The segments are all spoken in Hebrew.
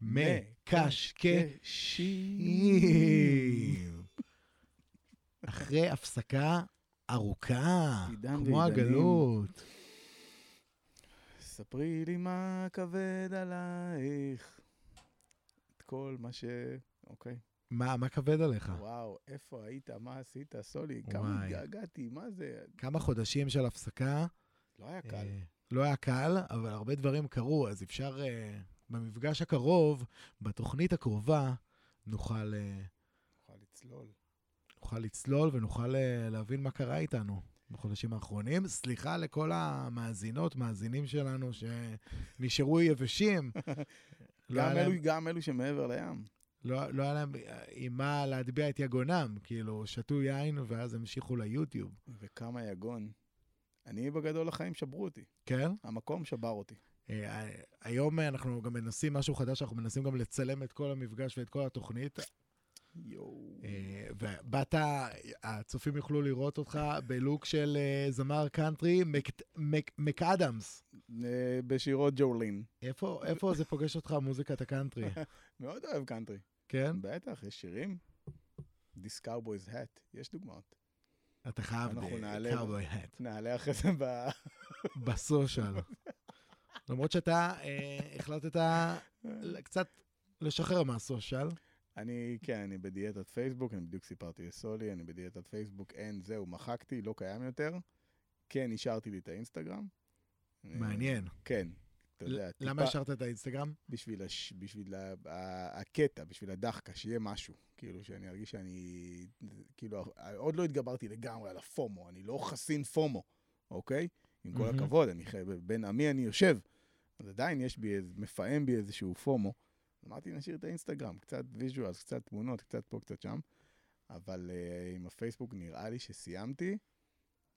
מקשקשים. אחרי הפסקה ארוכה, כמו. הגלות. ספרי לי מה כבד עלייך. את כל מה ש... אוקיי. מה מה כבד עליך? וואו, איפה היית? מה עשית? סולי, כמה. התגעגעתי, מה זה? כמה חודשים של הפסקה. לא היה קל. אה, לא היה קל, אבל הרבה דברים קרו, אז אפשר אה, במפגש הקרוב, בתוכנית הקרובה, נוכל, אה, נוכל לצלול. נוכל לצלול ונוכל אה, להבין מה קרה איתנו בחודשים האחרונים. סליחה לכל המאזינות, מאזינים שלנו שנשארו יבשים. לא גם אלו- להם- גם אלו שמעבר לים. לא לא היה להם אה, עם מה להטביע את יגונם, כאילו, שתו יין ואז המשיכו ליוטיוב. וכמה יגון. אני בגדול החיים שברו אותי. כן? המקום שבר אותי. אה, היום אנחנו גם מנסים משהו חדש, אנחנו מנסים גם לצלם את כל המפגש ואת כל התוכנית. יואו. אה, ובאת, הצופים יוכלו לראות אותך ב look של אה, זמר קאנטרי, מק- מק- מקאדמס. בשירות ג'ולין. איפה איפה זה פוגש אותך, מוזיקת הקאנטרי? מאוד אוהב קאנטרי. כן? בטח, יש שירים. This Cowboy's Hat, יש דוגמאות. אתה חייב אנחנו נעלה- האט, נעלה אחרי זה ב... בסושיאל. למרות שאתה אה, החלטת קצת לשחרר מהסושיאל. אני, כן, אני בדיאטת פייסבוק, אני בדיוק סיפרתי לסולי, אני בדיאטת פייסבוק, אין, זהו, מחקתי, לא קיים יותר. כן, השארתי לי את האינסטגרם. מעניין. כן, אתה יודע, למה טיפה- השארת את האינסטגרם? בשביל, הש... בשביל ה... הקטע, בשביל הדחקה, שיהיה משהו. כאילו, שאני ארגיש שאני... כאילו, עוד לא התגברתי לגמרי על הפומו, אני לא חסין פומו, אוקיי? עם כל. הכבוד, אני חי... בין עמי אני יושב. אז עדיין יש בי, מפעם בי איזשהו פומו. אמרתי, נשאיר את האינסטגרם, קצת visuals, קצת תמונות, קצת פה, קצת שם. אבל אה, עם הפייסבוק נראה לי שסיימתי,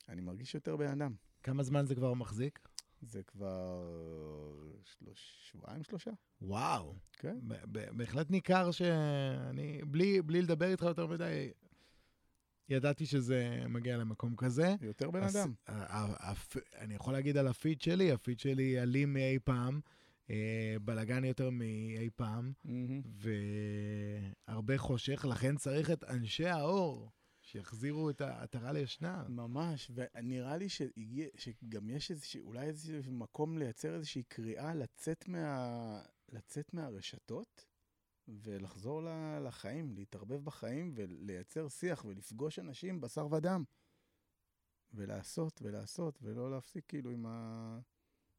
אני מרגיש יותר בן אדם. כמה זמן זה כבר מחזיק? זה כבר שלוש... שבועיים, שלושה? וואו. כן. בהחלט ניכר שאני, בלי, בלי לדבר איתך יותר מדי, ידעתי שזה מגיע למקום כזה. יותר בן הס- אדם. ה- ה- הפ- אני יכול להגיד על הפיד שלי, הפיד שלי אלים מאי פעם, אה, בלאגן יותר מאי פעם, מהמם. והרבה חושך, לכן צריך את אנשי האור, שיחזירו את העטרה לישנה. ממש, ונראה לי שהגיע, שגם יש איזשהו, אולי איזשהו מקום לייצר איזושהי קריאה לצאת, מה, לצאת מהרשתות ולחזור לחיים, להתערבב בחיים ולייצר שיח ולפגוש אנשים בשר ודם. ולעשות ולעשות, ולא להפסיק כאילו עם, ה...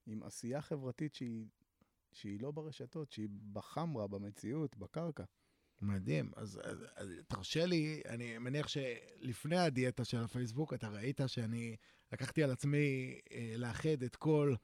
עם עשייה חברתית שהיא, שהיא לא ברשתות, שהיא בחמרה, במציאות, בקרקע. מדהים. אז, אז, אז תרשה לי, אני מניח שלפני הדיאטה של הפייסבוק, אתה ראית שאני לקחתי על עצמי אה, לאחד את כל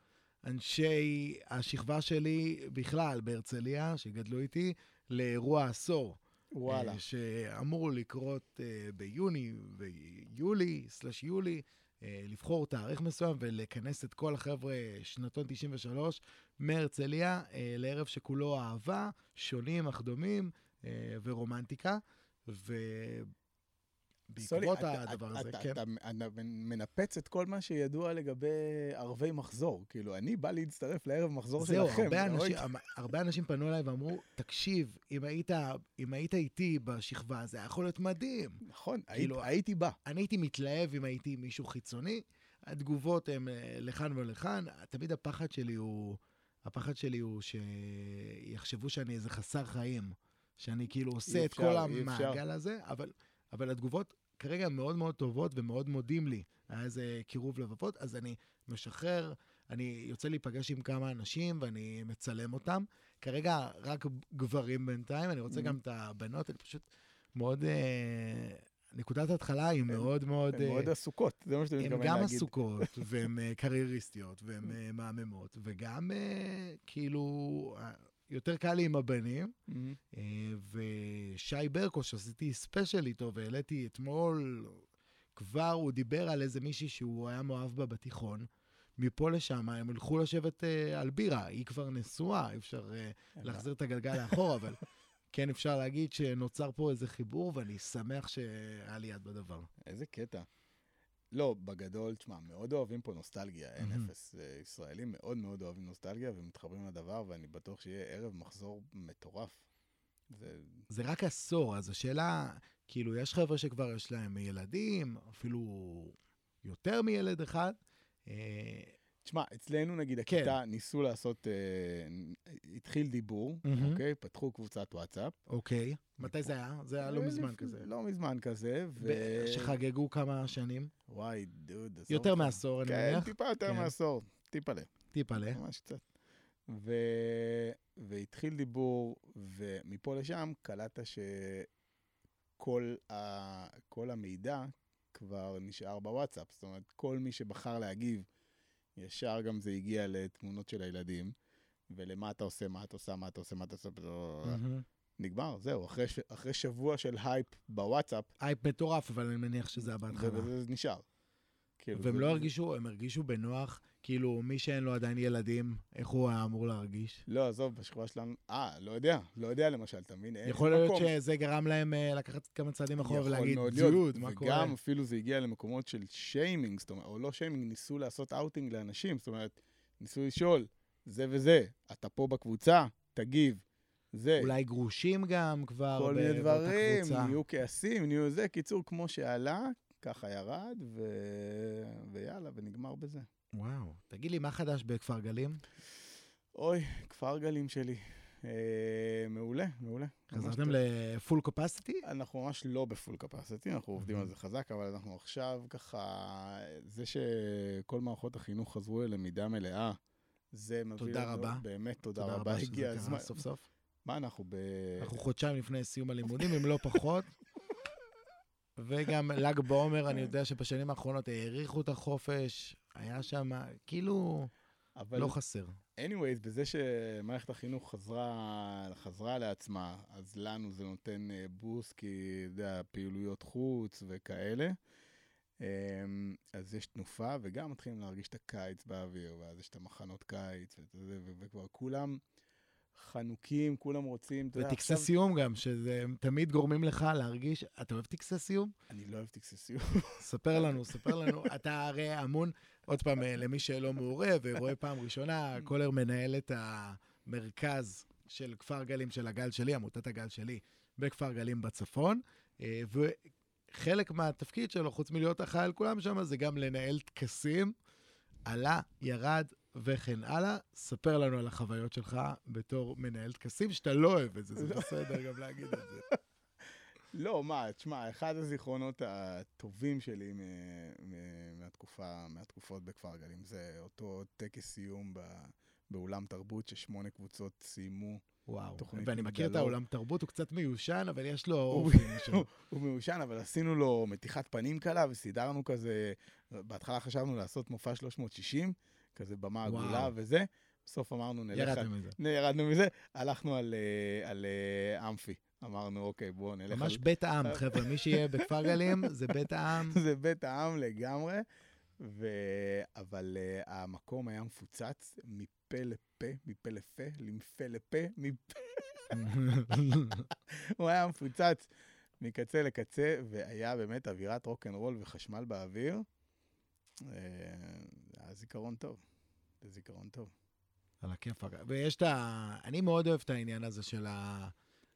אנשי השכבה שלי בכלל בהרצליה, שגדלו איתי, לאירוע עשור. וואלה. אה, שאמור לקרות אה, ביוני ויולי, סלש יולי, אה, לבחור תאריך מסוים ולכנס את כל החבר'ה שנתון 93 מהרצליה לערב שכולו אהבה, שונים אך דומים ורומנטיקה. סולי, ובעקבות אתה- הדבר הזה, כן. אתה מנפץ את כל מה שידוע לגבי ערבי מחזור. כאילו, אני בא להצטרף לערב מחזור זהו, שלכם. אנשים, הרבה אנשים פנו אליי ואמרו, תקשיב, אם היית, איתי בשכבה, זה היה יכול להיות מדהים. נכון, כאילו, הייתי- בא. אני הייתי מתלהב אם הייתי מישהו חיצוני, התגובות הן אה, לכאן ולכאן, תמיד הפחד שלי הוא, הפחד שלי הוא שיחשבו שאני איזה חסר חיים, שאני כאילו עושה את כל. המעגל הזה, אבל, אבל התגובות כרגע הן מאוד מאוד טובות ומאוד מודים לי. היה איזה קירוב לבבות, אז אני משחרר, אני יוצא להיפגש עם כמה אנשים ואני מצלם אותם. כרגע רק גברים בינתיים, אני רוצה Mhm. גם את הבנות, אני פשוט מאוד... אה, נקודת ההתחלה היא מאוד מאוד... הן אה, מאוד עסוקות, זה מה שאתה הן מתכוון גם להגיד. עסוקות, והן אה, קרייריסטיות, והן אה, מהממות, וגם כאילו, יותר קל לי עם הבנים. אה, ושי ברקו, שעשיתי ספיישל איתו, והעליתי אתמול, כבר הוא דיבר על איזה מישהי שהוא היה מאוהב בה בתיכון. מפה לשם הם הלכו לשבת אה, על בירה, היא כבר נשואה, אי אפשר אה, להחזיר את הגלגל לאחור, אבל כן אפשר להגיד שנוצר פה איזה חיבור, ואני שמח שהיה לי יד בדבר. איזה קטע. לא, בגדול, תשמע, מאוד אוהבים פה נוסטלגיה, אין. אפס. אה, ישראלים מאוד מאוד אוהבים נוסטלגיה ומתחברים לדבר, ואני בטוח שיהיה ערב מחזור מטורף. זה... זה רק עשור, אז השאלה, כאילו, יש חבר'ה שכבר יש להם ילדים, אפילו יותר מילד אחד. תשמע, אצלנו נגיד כן. הכיתה ניסו לעשות, אה, התחיל דיבור, מהמם. אוקיי? פתחו קבוצת וואטסאפ. אוקיי, מתי זה היה? זה היה לא אה, מזמן כזה. לא מזמן כזה, ו... שחגגו כמה שנים? וואי, דוד, עזוב יותר. מעשור, אני כן, מניח. טיפה יותר כן. מעשור, טיפלה. טיפלה. ממש קצת. ו... והתחיל דיבור, ומפה לשם קלטת שכל ה... כל המידע כבר נשאר בוואטסאפ. זאת אומרת, כל מי שבחר להגיב, ישר גם זה הגיע לתמונות של הילדים, ולמה אתה עושה, מה אתה עושה, מה אתה עושה, מה אתה עושה. נגמר, זהו. אחרי. אחרי שבוע של הייפ בוואטסאפ, הייפ מטורף, אבל אני מניח שזה היה בהתחלה. וזה נשאר. כאילו, והם זה- לא הרגישו, הם הרגישו בנוח, כאילו, מי שאין לו עדיין ילדים, איך הוא היה אמור להרגיש? לא, עזוב, בשכבה שלנו, אה, לא יודע, לא יודע למשל, אתה מבין? יכול להיות מקום. שזה גרם להם אה, לקחת כמה צעדים אחורה ולהגיד, דוד, מה קורה? וגם אפילו זה הגיע למקומות של שיימינג, זאת אומרת, או לא שיימינג, ניסו לעשות אאוטינג לאנשים, זאת אומרת, ניסו לשאול, זה וזה, אתה פה בקבוצה, תגיב, זה. אולי גרושים גם כבר כל מיני דברים. נהיו כעסים, נהיו זה. קיצור, כמו שעלה, ככה ירד, ו... ויאללה, ונגמר בזה. וואו. תגיד לי, מה חדש בכפר גלים? אוי, כפר גלים שלי. אה, מעולה, מעולה. חזרתם. לפול קופסיטי? אנחנו ממש לא בפול קפסיטי, אנחנו עובדים על זה חזק, אבל אנחנו עכשיו ככה, זה שכל מערכות החינוך חזרו ללמידה מלאה, זה מביא תודה לנו, רבה. באמת תודה רבה, שזה הגיע קרה הזמן. סוף סוף. מה אנחנו ב... אנחנו חודשיים לפני סיום הלימודים, אם לא פחות. וגם ל"ג בעומר, אני יודע שבשנים האחרונות האריכו את החופש, היה שם, כאילו, אבל לא חסר. anyways, בזה שמערכת החינוך חזרה, חזרה לעצמה, אז לנו זה נותן אה, בוסט, כי, אתה יודע, פעילויות חוץ וכאלה. אמ, אז יש תנופה, וגם מתחילים להרגיש את הקיץ באוויר, ואז יש את המחנות קיץ, ואת זה, ו- וכבר כולם חנוקים, כולם רוצים, אתה יודע, וטקסי עכשיו... סיום גם, שזה תמיד גורמים לך להרגיש, אתה אוהב טקסי סיום? אני לא אוהב טקסי סיום. ספר לנו, ספר לנו. אתה הרי אמון, עוד פעם, אה, למי שלא מעורה ורואה פעם ראשונה, קולר מנהל את המרכז של כפר גלים של הגל שלי, עמותת הגל שלי, בכפר גלים בצפון, אה, וחלק מהתפקיד שלו, חוץ מלהיות אחראי על כולם שם, זה גם לנהל טקסים, עלה, ירד וכן הלאה. ספר לנו על החוויות שלך בתור מנהל טקסים, שאתה לא אוהב את זה, זה לא. בסדר גם להגיד את זה. לא, מה, תשמע, אחד הזיכרונות הטובים שלי מהתקופה, מהתקופות בכפר גלים, זה אותו טקס סיום ב- באולם תרבות ששמונה קבוצות סיימו. וואו, ואני מכיר את. העולם תרבות, הוא קצת מיושן, אבל יש לו משלו. הוא מיושן, אבל עשינו לו מתיחת פנים קלה וסידרנו כזה, בהתחלה חשבנו לעשות מופע 360, כזה במה. עגולה וזה, בסוף אמרנו נלך... מזה. על- ירדנו מזה, הלכנו על, אה, על אה, אמפי. אמרנו, אוקיי, בואו נלך על... ממש בית העם, חבר'ה, מי שיהיה בכפר גלים, זה בית העם. זה בית העם לגמרי, ו... אבל uh, המקום היה מפוצץ מפה לפה, מפה לפה, למפה לפה, מפה... הוא היה מפוצץ מקצה לקצה, והיה באמת אווירת רוקנרול וחשמל באוויר. זה היה זיכרון טוב. זה זיכרון טוב. על הכיפאק. ויש את ה... אני מאוד אוהב את העניין הזה של ה...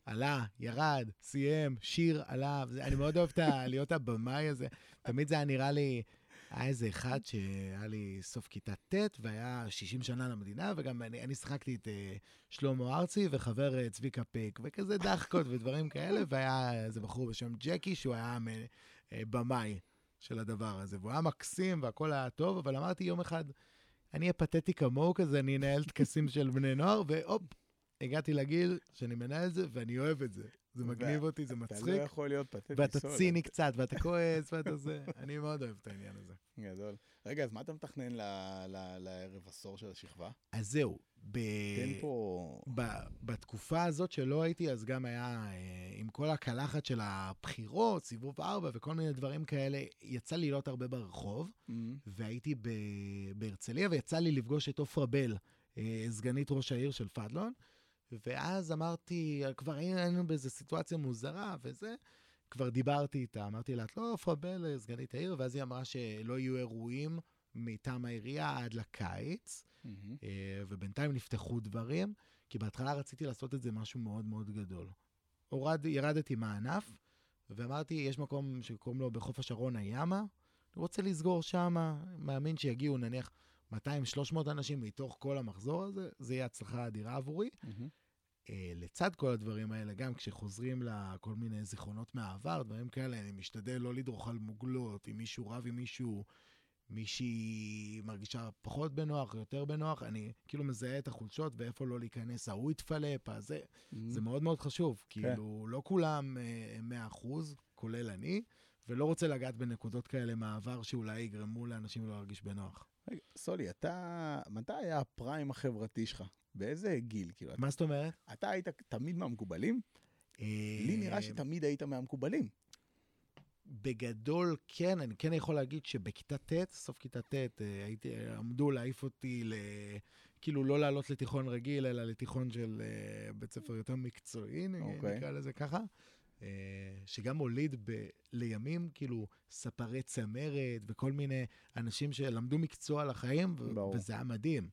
עלה, ירד, סיים, שיר עליו. זה- אני מאוד אוהב את ה... להיות הבמאי הזה. תמיד זה היה נראה לי... היה איזה אחד שהיה לי סוף כיתה ט' והיה 60 שנה למדינה, וגם אני, אני שחקתי את uh, שלמה ארצי וחבר uh, צביקה פיק, וכזה דחקות ודברים כאלה, והיה איזה בחור בשם ג'קי, שהוא היה uh, במאי של הדבר הזה, והוא היה מקסים והכל היה טוב, אבל אמרתי יום אחד, אני אהיה פתטי כמוהו כזה, אני אנהל טקסים של בני נוער, והופ, הגעתי לגיל שאני מנהל את זה, ואני אוהב את זה. זה מגניב אותי, זה אתה מצחיק, לא יכול להיות פתטי ואתה. ציני קצת, ואתה כועס, ואתה זה. אני מאוד אוהב את העניין הזה. גדול. רגע, אז מה אתה מתכנן לערב עשור של השכבה? אז זהו. תן פה... בתקופה הזאת שלא הייתי, אז גם היה, אה, עם כל הקלחת של הבחירות, סיבוב ארבע וכל מיני דברים כאלה, יצא לי להיות הרבה ברחוב, אמ, והייתי בהרצליה, ויצא לי לפגוש את עפרה בל, אה, סגנית ראש העיר של פדלון, ואז אמרתי, כבר היינו באיזו סיטואציה מוזרה וזה, כבר דיברתי איתה, אמרתי לה, את לא עפרה בל, סגנית העיר, ואז היא אמרה שלא יהיו אירועים מטעם העירייה עד לקיץ. אה, ובינתיים נפתחו דברים, כי בהתחלה רציתי לעשות את זה משהו מאוד מאוד גדול. הורד, ירדתי מהענף, ואמרתי, יש מקום שקוראים לו בחוף השרון הימה, אני רוצה לסגור שם, מאמין שיגיעו נניח 200-300 אנשים מתוך כל המחזור הזה, זה יהיה הצלחה אדירה עבורי. מהמם. אה, לצד כל הדברים האלה, גם כשחוזרים לכל מיני זיכרונות מהעבר, דברים כאלה, אני משתדל לא לדרוך על מוגלות, אם מישהו רב עם מישהו, מישהי מרגישה פחות בנוח, יותר בנוח, אני כאילו מזהה את החולשות ואיפה לא להיכנס, ההוא יתפלפ, הזה, זה מאוד מאוד חשוב. כאילו, לא כולם אה, 100%, כולל אני, ולא רוצה לגעת בנקודות כאלה מהעבר שאולי יגרמו לאנשים לא להרגיש בנוח. רגע, סולי, אתה, מתי היה הפריים החברתי שלך? באיזה גיל? כאילו, מה זאת אומרת? אתה היית תמיד מהמקובלים? לי נראה אה, שתמיד היית מהמקובלים. בגדול, כן, אני כן יכול להגיד שבכיתה ט', סוף כיתה ט', אה, הייתי, עמדו להעיף אותי ל... כאילו, לא לעלות לתיכון רגיל, אלא לתיכון של אה, בית ספר יותר מקצועי, נ- אוקיי. נקרא לזה ככה. אה, שגם הוליד ב... לימים, כאילו, ספרי צמרת וכל מיני אנשים שלמדו מקצוע לחיים, ו... וזה היה מדהים.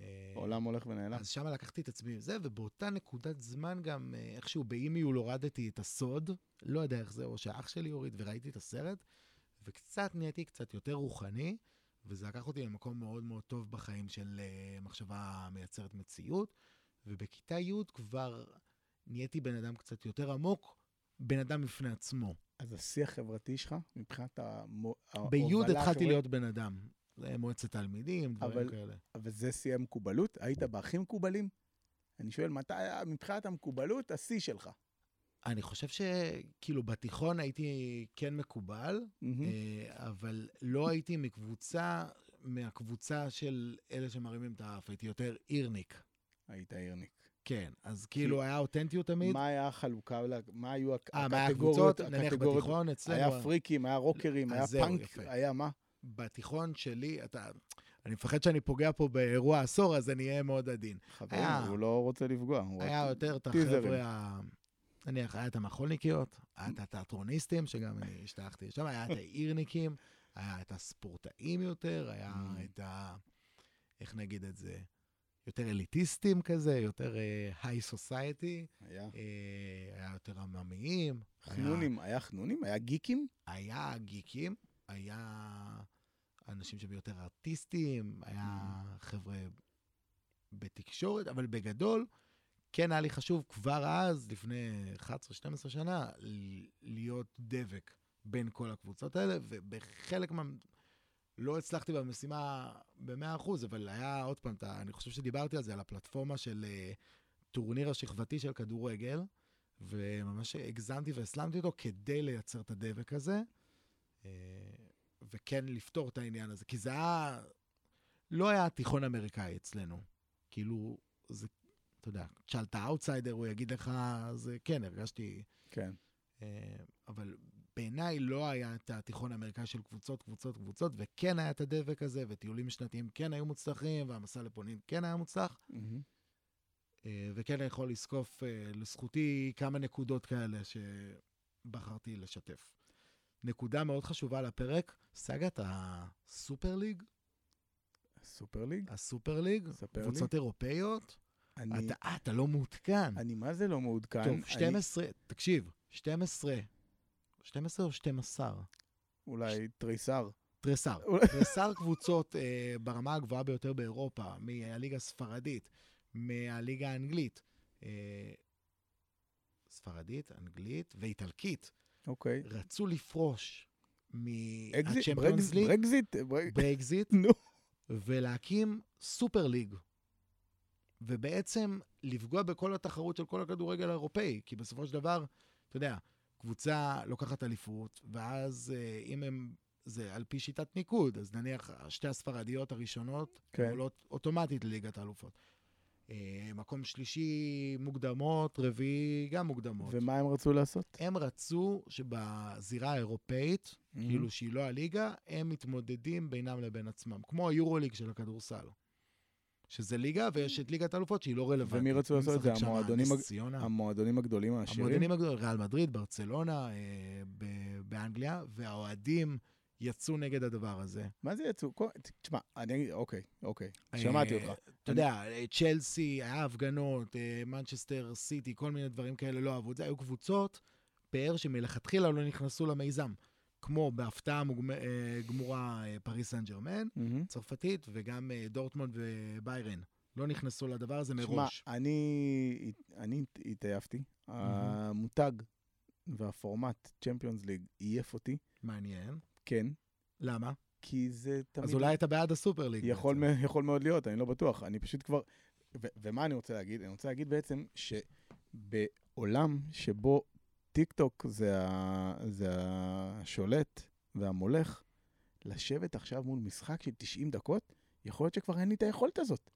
אה, העולם הולך ונעלם. אז שם לקחתי את עצמי מזה, ובאותה נקודת זמן גם אה, איכשהו באימיול הורדתי את הסוד, לא יודע איך זה, או שאח שלי הוריד וראיתי את הסרט, וקצת נהייתי קצת יותר רוחני, וזה לקח אותי למקום מאוד מאוד טוב בחיים של אה, מחשבה מייצרת מציאות, ובכיתה י' כבר נהייתי בן אדם קצת יותר עמוק, בן אדם בפני עצמו. אז השיח החברתי שלך, מבחינת המו- בי' ההובלה התחלתי להיות בן אדם. מועצת תלמידים, דברים אבל- כאלה. אבל זה שיא המקובלות? היית בהכי מקובלים? אני שואל, מתי היה מבחינת המקובלות השיא שלך? אני חושב שכאילו בתיכון הייתי כן מקובל. אה, אבל לא הייתי מקבוצה, מהקבוצה של אלה שמרימים את האף, הייתי יותר עירניק. היית עירניק. כן, אז כאילו היה אותנטיות תמיד. מה היה החלוקה, מה היו הק- אה, מה היה הקטגוריות? הקבוצות? נניח הקטגוריות? בתיכון אצלנו, היה פריקים, היה רוקרים, היה פאנק. היה מה? בתיכון שלי, אתה... אני מפחד שאני פוגע פה באירוע עשור, אז אני אהיה מאוד עדין. חברים, היה- הוא לא רוצה לפגוע. היה יותר את. החבר'ה. נניח, היה את המחולניקיות, היה את התיאטרוניסטים, שגם אני השתייכתי לשם, היה את העירניקים, היה את הספורטאים יותר, היה Mm. את ה... איך נגיד את זה? יותר אליטיסטים כזה, יותר היי סוסייטי, היה. היה יותר עממיים. היה- חנונים, היה חנונים? היה גיקים? היה גיקים, היה אנשים שהם יותר ארטיסטים, היה חבר'ה בתקשורת, אבל בגדול, כן היה לי חשוב כבר אז, לפני 11-12 שנה, להיות דבק בין כל הקבוצות האלה, ובחלק מה... לא הצלחתי במשימה ב-100%, אבל היה עוד פעם, אתה, אני חושב שדיברתי על זה, על הפלטפורמה של uh, טורניר השכבתי של כדורגל, וממש הגזמתי והסלמתי אותו כדי לייצר את הדבק הזה, וכן לפתור את העניין הזה, כי זה היה... לא היה תיכון אמריקאי אצלנו. כאילו, זה, אתה יודע, תשאל את האאוטסיידר, הוא יגיד לך, אז כן, הרגשתי... כן. אה, אבל בעיניי לא היה את התיכון האמריקאי של קבוצות, קבוצות, קבוצות, וכן היה את הדבק הזה, וטיולים שנתיים כן היו מוצלחים, והמסע לפולין כן היה מוצלח. אה, וכן אני יכול לזקוף אה, לזכותי כמה נקודות כאלה שבחרתי לשתף. נקודה מאוד חשובה לפרק, סאגת הסופר ליג, סופר ליג? הסופר ליג. קבוצות אירופאיות. אני, אתה, אה, אתה לא מעודכן. אני מה זה לא מעודכן? טוב, אני- 12, תקשיב, 12, 12 או 12? אולי תריסר. תריסר. אולי- תריסר קבוצות אה, ברמה הגבוהה ביותר באירופה, מהליגה הספרדית, מהליגה האנגלית. אה, ספרדית, אנגלית ואיטלקית, אוקיי. רצו לפרוש? מה Champions League, ברקזיט? ברק- ברקזיט, נו. ולהקים Super League. ובעצם לפגוע בכל התחרות של כל הכדורגל האירופאי, כי בסופו של דבר, אתה יודע, קבוצה לוקחת אליפות, ואז אה, אם הם, זה על פי שיטת ניקוד, אז נניח שתי הספרדיות הראשונות כן. עולות אוטומטית לליגת האלופות. אה, מקום שלישי מוקדמות, רביעי גם מוקדמות. ומה הם רצו לעשות? הם רצו שבזירה האירופאית, כאילו שהיא לא הליגה, הם מתמודדים בינם לבין עצמם, כמו היורוליג של הכדורסל. שזה ליגה, ויש את ליגת האלופות שהיא לא רלוונטית. ומי רצו לעשות את זה? המועדונים הג-. המועדונים הגדולים העשירים? המועדונים הגדולים, ריאל מדריד, ברצלונה, אה, ב- באנגליה, והאוהדים יצאו נגד הדבר הזה. מה זה יצאו? תשמע, אני אגיד, אוקיי, אוקיי, שמעתי אה, אותך. אתה יודע, צ'לסי, היה הפגנות, אה, מנצ'סטר סיטי, כל מיני דברים כאלה לא אהבו את זה. היו קבוצות פאר שמלכתחילה לא נכנסו למיזם. כמו בהפתעה אה, גמורה פריס סן ג'רמן. צרפתית, וגם דורטמונד וביירן. לא נכנסו לדבר הזה שמע, מראש. אני, אני התעייפתי. המותג והפורמט Champions League עייף אותי, מעניין. כן, למה? כי זה תמיד... אז אולי אתה בעד הסופר ליג. יכול. מ- יכול מאוד להיות, אני לא בטוח. אני פשוט כבר... ו- ומה אני רוצה להגיד? אני רוצה להגיד בעצם שבעולם שבו טיק טוק זה, ה- זה השולט והמולך, לשבת עכשיו מול משחק של 90 דקות, יכול להיות שכבר אין לי את היכולת הזאת.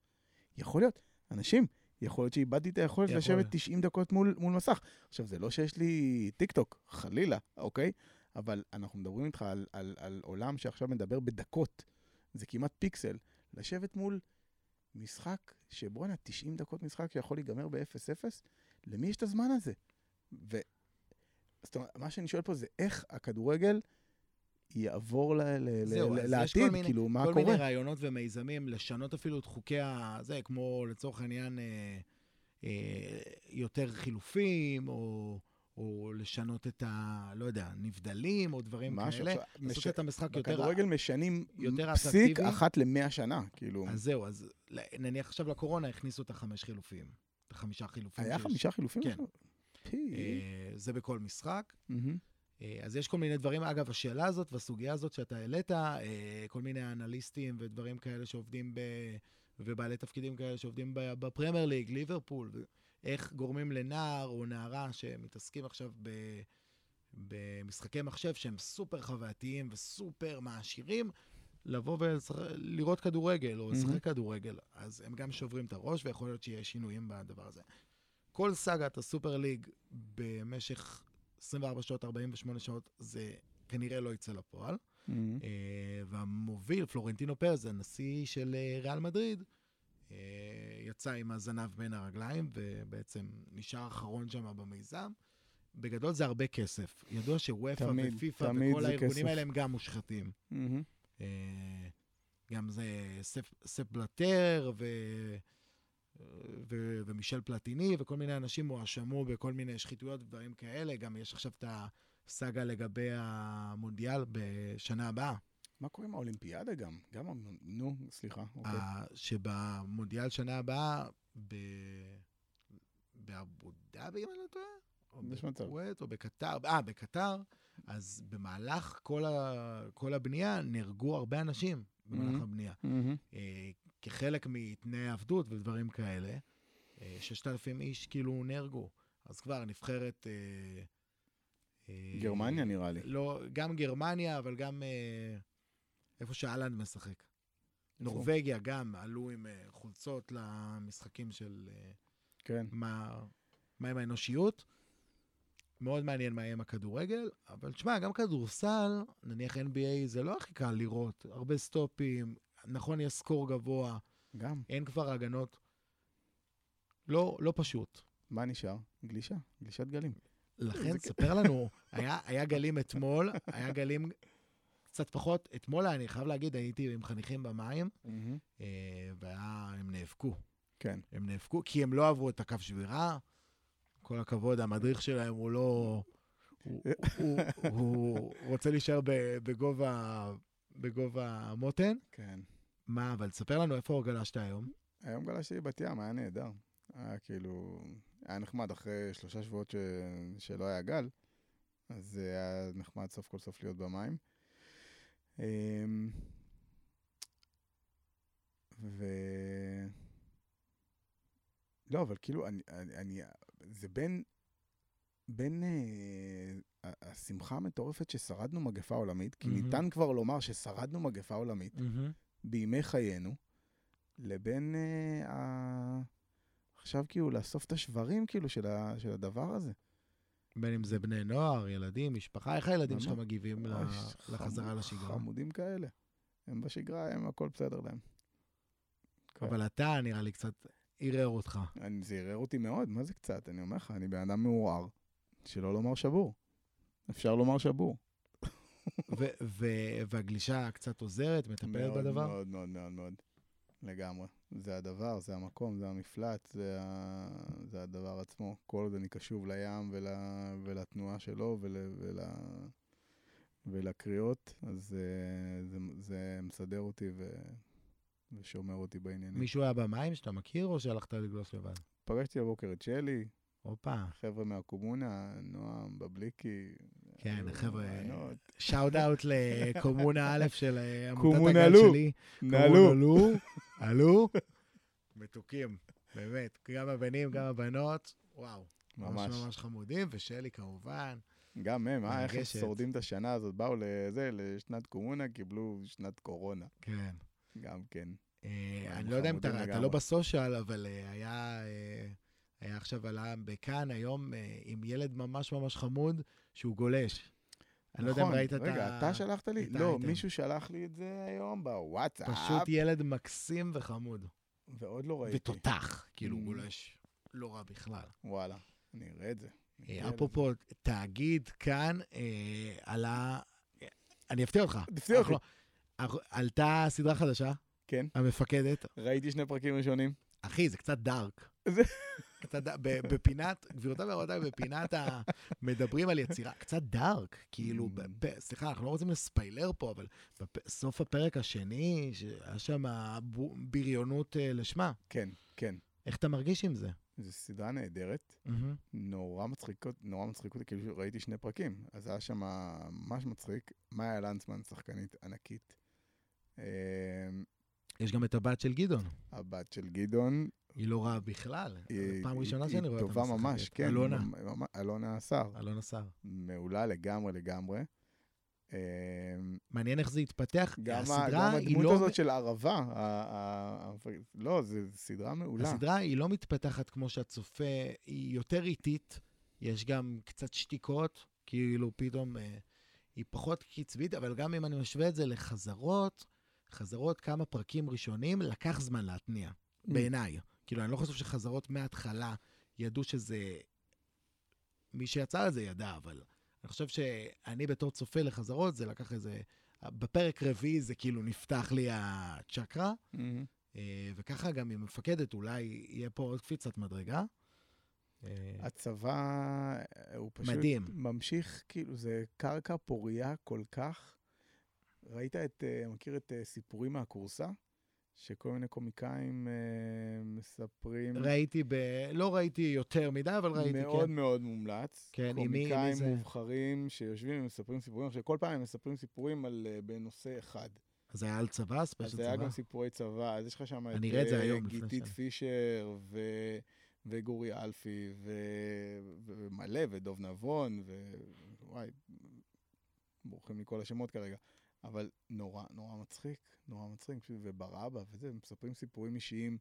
יכול להיות. אנשים, יכול להיות שאיבדתי את היכולת יכול. לשבת 90 דקות מול, מול מסך. עכשיו, זה לא שיש לי טיק טוק, חלילה, אוקיי? אבל אנחנו מדברים איתך על, על, על עולם שעכשיו מדבר בדקות. זה כמעט פיקסל. לשבת מול משחק שבואנה, 90 דקות משחק שיכול להיגמר ב-0-0, למי יש את הזמן הזה? ו... זאת אומרת, מה שאני שואל פה זה איך הכדורגל יעבור ל- ל- זהו, ל- לעתיד, כל מיני- כאילו, מה כל קורה? מיני רעיונות ומיזמים לשנות אפילו את חוקי ה... זה, כמו לצורך העניין אה, אה, יותר חילופים, או, או לשנות את ה... לא יודע, נבדלים, או דברים משהו כאלה. עכשיו, לעשות מש- את המשחק יותר... בכדורגל משנים יותר פסיק אטרקטיבי. אחת למאה שנה, כאילו. אז זהו, אז נניח עכשיו לקורונה הכניסו את החמש חילופים. את החמישה חילופים. היה שיש. חמישה חילופים? כן. פי. אה, זה בכל משחק. אה, אז יש כל מיני דברים, אגב, השאלה הזאת והסוגיה הזאת שאתה העלית, אה, כל מיני אנליסטים ודברים כאלה שעובדים ב... ובעלי תפקידים כאלה שעובדים בפרמייר ליג, ליברפול, ו- איך גורמים לנער או נערה שמתעסקים עכשיו ב... במשחקי מחשב שהם סופר חווייתיים וסופר מעשירים, לבוא ולראות כדורגל או לשחק מהמם. כדורגל. אז הם גם שוברים את הראש ויכול להיות שיהיה שינויים בדבר הזה. כל סאגת הסופר ליג במשך 24 שעות, 48 שעות, זה כנראה לא יצא לפועל. אה, והמוביל, פלורנטינו פרז, הנשיא של אה, ריאל מדריד, יצא עם הזנב בין הרגליים, ובעצם נשאר אחרון שם במיזם. בגדול זה הרבה כסף. ידוע שוופא ופיפא וכל הארגונים כסף. האלה הם גם מושחתים. אה, גם זה ספ, ספ בלטר ו, ו, ומישל פלטיני וכל מיני אנשים הואשמו בכל מיני שחיתויות ודברים כאלה. גם יש עכשיו את הסאגה לגבי המונדיאל בשנה הבאה. מה קורה עם האולימפיאדה גם? גם, נו, סליחה. אוקיי. שבמונדיאל שנה הבאה, ב... באבו דאבי, אם אני לא טועה? או. בכווית או בקטר, אה, בקטר, אז במהלך כל, ה... כל הבנייה נהרגו הרבה אנשים במהלך מהמם. הבנייה. אה, כחלק מתנאי עבדות ודברים כאלה, אה, 6,000 איש כאילו נהרגו. אז כבר נבחרת... אה, אה, גרמניה נראה לי. לא, גם גרמניה, אבל גם אה, איפה שאלנד משחק. נורבגיה גם עלו עם אה, חולצות למשחקים של אה, כן. מה, מה עם האנושיות. מאוד מעניין מה יהיה עם הכדורגל, אבל תשמע, גם כדורסל, נניח NBA, זה לא הכי קל לראות. הרבה סטופים, נכון, יש סקור גבוה, גם. אין כבר הגנות. לא, לא פשוט. מה נשאר? גלישה. גלישת גלים. לכן, ספר לנו, היה, היה גלים אתמול, היה גלים קצת פחות. אתמול, אני חייב להגיד, הייתי עם חניכים במים. אה, והם נאבקו. כן. הם נאבקו, כי הם לא עברו את הקו שבירה. כל הכבוד, המדריך שלהם הוא לא... הוא, הוא, הוא רוצה להישאר בגובה, בגובה המותן. כן. מה, אבל תספר לנו איפה גלשת היום. היום גלשתי בת ים, היה נהדר. היה כאילו... היה נחמד אחרי שלושה שבועות ש... שלא היה גל, אז זה היה נחמד סוף כל סוף להיות במים. אמ, ו... לא, אבל כאילו, אני, אני, אני זה בין, בין אה, השמחה המטורפת ששרדנו מגפה עולמית, כי מהמם. ניתן כבר לומר ששרדנו מגפה עולמית, בימי חיינו, לבין אה, ה... עכשיו כאילו לאסוף את השברים כאילו של, ה... של הדבר הזה. בין אם זה בני נוער, ילדים, משפחה, איך הילדים שלך. מגיבים לחזרה לשגרה? חמודים כאלה. הם בשגרה, הם הכל בסדר להם. אבל אתה, נראה לי, קצת ערער אותך. זה ערער אותי מאוד, מה זה קצת? אני אומר לך, אני בן אדם מעורער, שלא לומר שבור. אפשר לומר שבור. והגלישה קצת עוזרת, מטפלת בדבר? מאוד, מאוד, מאוד, מאוד. לגמרי. זה הדבר, זה המקום, זה המפלט, זה, ה... זה הדבר עצמו. כל עוד אני קשוב לים ול... ולתנועה שלו ול... ול... ולקריאות, אז זה, זה, זה מסדר אותי ו... ושומר אותי בעניינים. מישהו היה במים שאתה מכיר, או שהלכת לגלוש לבד? פגשתי הבוקר את שלי, הופה, חבר'ה מהקומונה, נועם, בבליקי. כן, היו חבר'ה. שאוט אאוט לקומונה א' של אה, עמותת קומונה הגל. שלי. נעלו. עלו, עלו. מתוקים, באמת. גם הבנים, גם הבנות, וואו. ממש ממש. ממש חמודים, ושלי כמובן. גם הם, אה, איך הם. שורדים את השנה הזאת? באו לזה, לשנת קומונה, קיבלו שנת קורונה. כן. גם כן. אה, אני לא יודע אם אתה לא. בסושיאל, אבל אה, היה היה עכשיו עלה בכאן היום עם ילד ממש ממש חמוד, שהוא גולש. אני לא יודע אם נכון. ראית את ה... רגע, אתה שלחת לי? לא, האייטם. מישהו שלח לי את זה היום בוואטסאפ. פשוט ילד מקסים וחמוד. ועוד לא ראיתי. ותותח, כאילו, הוא Mm. גולש לא רע בכלל. וואלה, אני אראה את זה. אה. אפרופו תאגיד כאן, אה, עלה... אה, אני אפתיע אותך. תפתיע. אנחנו- אנחנו- עלתה סדרה חדשה, כן. המפקדת. ראיתי שני פרקים ראשונים. אחי, זה קצת דארק. ד- ב- בפינת, גבירותיי ורבותיי, בפינת המדברים על יצירה, קצת דארק, כאילו, Mm. סליחה, אנחנו לא רוצים לספיילר פה, אבל בסוף הפרק השני, שהיה שם בריונות אה, לשמה, כן, כן. איך אתה מרגיש עם זה? זו סדרה נהדרת, נורא מצחיקות, נורא מצחיק אותי, כאילו ראיתי שני פרקים, אז היה שם ממש מצחיק. מאיה לנצמן, שחקנית ענקית. אה, יש גם את הבת של גדעון, הבת של גדעון, היא לא רעה בכלל. היא, פעם היא- ראשונה היא שאני רואה אותה טובה משחקת. ממש, כן. אלונה, ממ- אלונה השר. אלונה סער. מעולה לגמרי לגמרי. אה, מעניין איך זה התפתח. גם, ה- הסדרה גם היא הדמות לא... הזאת של ערבה, לא, זו סדרה מעולה. הסדרה היא לא מתפתחת כמו שהצופה, היא יותר איטית, יש גם קצת שתיקות, כאילו פתאום אה, היא פחות קצבית, אבל גם אם אני משווה את זה לחזרות, חזרות כמה פרקים ראשונים, לקח זמן להתניע. בעיניי. כאילו, אני לא חושב שחזרות מההתחלה ידעו שזה... מי שיצא לזה ידע, אבל אני חושב שאני בתור צופה לחזרות, זה לקח איזה... בפרק רביעי זה כאילו נפתח לי הצ'קרה, מהמם. אה, וככה גם עם מפקדת, אולי יהיה פה עוד קפיצת מדרגה. אה, הצבא אה, הוא פשוט מדהים. ממשיך, כאילו, זה קרקע פורייה כל כך. ראית את, מכיר את סיפורים מהכורסה? שכל מיני קומיקאים אה, מספרים. ראיתי ב... לא ראיתי יותר מדי, אבל ראיתי, מאוד כן. מאוד מומלץ. כן, עם מי- מי קומיקאים זה? מובחרים שיושבים ומספרים סיפורים. עכשיו, כל פעם הם מספרים סיפורים על, אה, בנושא אחד. אז היה על צבא, ספיישל אז היה צבא? גם סיפורי צבא, אז יש לך שם את את זה אה, גיתית שאני- פישר ו... וגורי אלפי ו... ומלא ודוב נבון ווואי, בורחים לי כל השמות כרגע. אבל נורא נורא מצחיק, נורא מצחיק, פשוט, ובר אבא וזה, מספרים סיפורים אישיים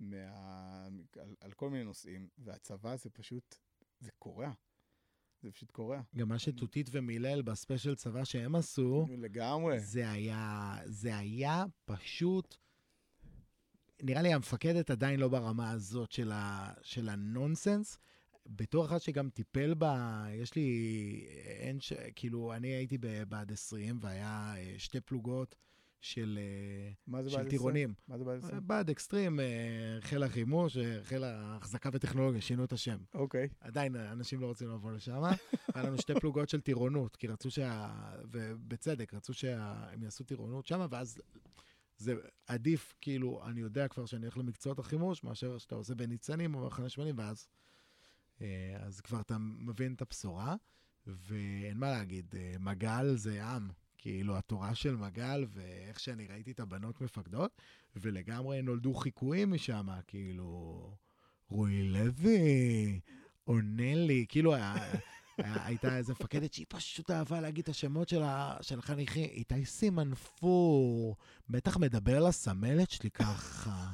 מה... על, על כל מיני נושאים, והצבא זה פשוט, זה קורע. זה פשוט קורע. גם מה שתותית ומילל ב special צבא שהם עשו, לגמרי. זה היה, זה היה פשוט... נראה לי המפקדת עדיין לא ברמה הזאת של, ה, של ה nonsense. בתור אחד שגם טיפל בה, יש לי, אין ש... כאילו, אני הייתי בבה"ד 20 והיה אה, שתי פלוגות של, אה, של? טירונים. מה זה בה"ד עשרים? בה"ד עשרים, חיל החימוש, אה, חיל ההחזקה וטכנולוגיה, שינו את השם. אוקיי. עדיין אנשים לא רוצים לבוא לשם. היה לנו שתי פלוגות של טירונות, כי רצו שה... ובצדק, רצו שהם יעשו טירונות שם, ואז זה עדיף, כאילו, אני יודע כבר שאני הולך למקצועות החימוש, מאשר שאתה עושה בניצנים או במחנה שמנים, ואז אז כבר אתה מבין את הבשורה, ואין מה להגיד, אה, מגל זה עם. כאילו, התורה של מגל, ואיך שאני ראיתי את הבנות מפקדות, ולגמרי נולדו חיקויים משם, כאילו, רועי לוי, עונה לי, כאילו, היה, היה, הייתה איזה מפקדת שהיא פשוט אהבה להגיד את השמות של, ה, של החניכים, איתי סימנפור, בטח מדבר לסמלת שלי ככה.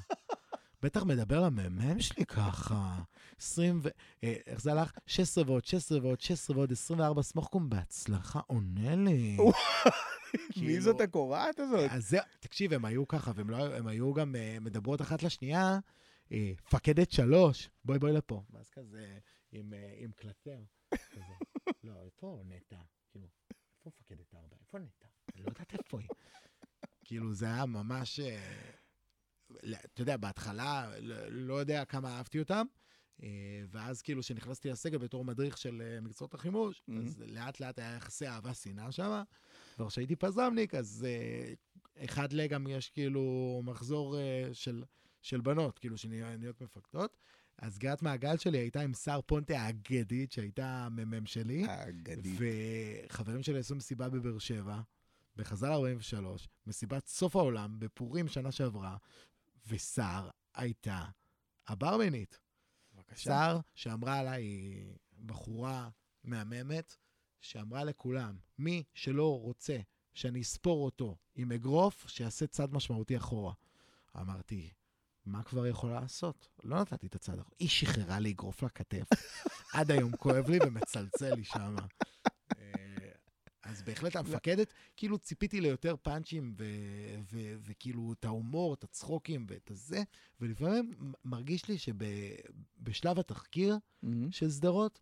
בטח מדבר למ"מ שלי ככה. 20 ו... אה, איך זה הלך? 16 ועוד 16 ועוד 16 ועוד 24, סמוכקום בהצלחה, עונה לי. מי כאילו- זאת הקורעת הזאת? תקשיב, הם היו ככה, והם לא, היו- הם היו גם אה, מדברות אחת לשנייה, אה, מפקדת שלוש, בואי בואי לפה. ואז כזה, עם. כזה, לא, איפה נטע? כאילו, איפה מפקדת ארבע? איפה נטע? אני לא יודעת איפה היא. כאילו, זה היה ממש... אתה יודע, בהתחלה, לא, יודע כמה אהבתי אותם, אה, ואז כאילו, כשנכנסתי לסגל בתור מדריך של אה, מקצועות החימוש, Mhm. אז לאט לאט היה יחסי אהבה-שנאה שם, וכשהייתי פזמניק, אז אה, אחד ל גם יש כאילו מחזור של, של בנות, כאילו, שנהיות מפקדות. אז סגירת מעגל שלי הייתה עם שר פונטה האגדית, שהייתה מ"מ שלי. האגדית. וחברים שלי עשו מסיבה בבאר שבע, בחז"ל 43, מסיבת סוף העולם, בפורים שנה שעברה, וסער הייתה הברמנית. בבקשה. סער, שאמרה עליי, היא בחורה מהממת, שאמרה לכולם, מי שלא רוצה שאני אספור אותו עם אגרוף, שיעשה צד משמעותי אחורה. אמרתי, מה כבר יכולה לעשות? לא נתתי את הצד האחורה. היא שחררה לי אגרוף לכתף. עד היום כואב לי ומצלצל לי שם. אז בהחלט המפקדת, כאילו ציפיתי ליותר פאנצ'ים וכאילו את ההומור, את הצחוקים ואת הזה, ולפעמים מרגיש לי שבשלב התחקיר. של סדרות,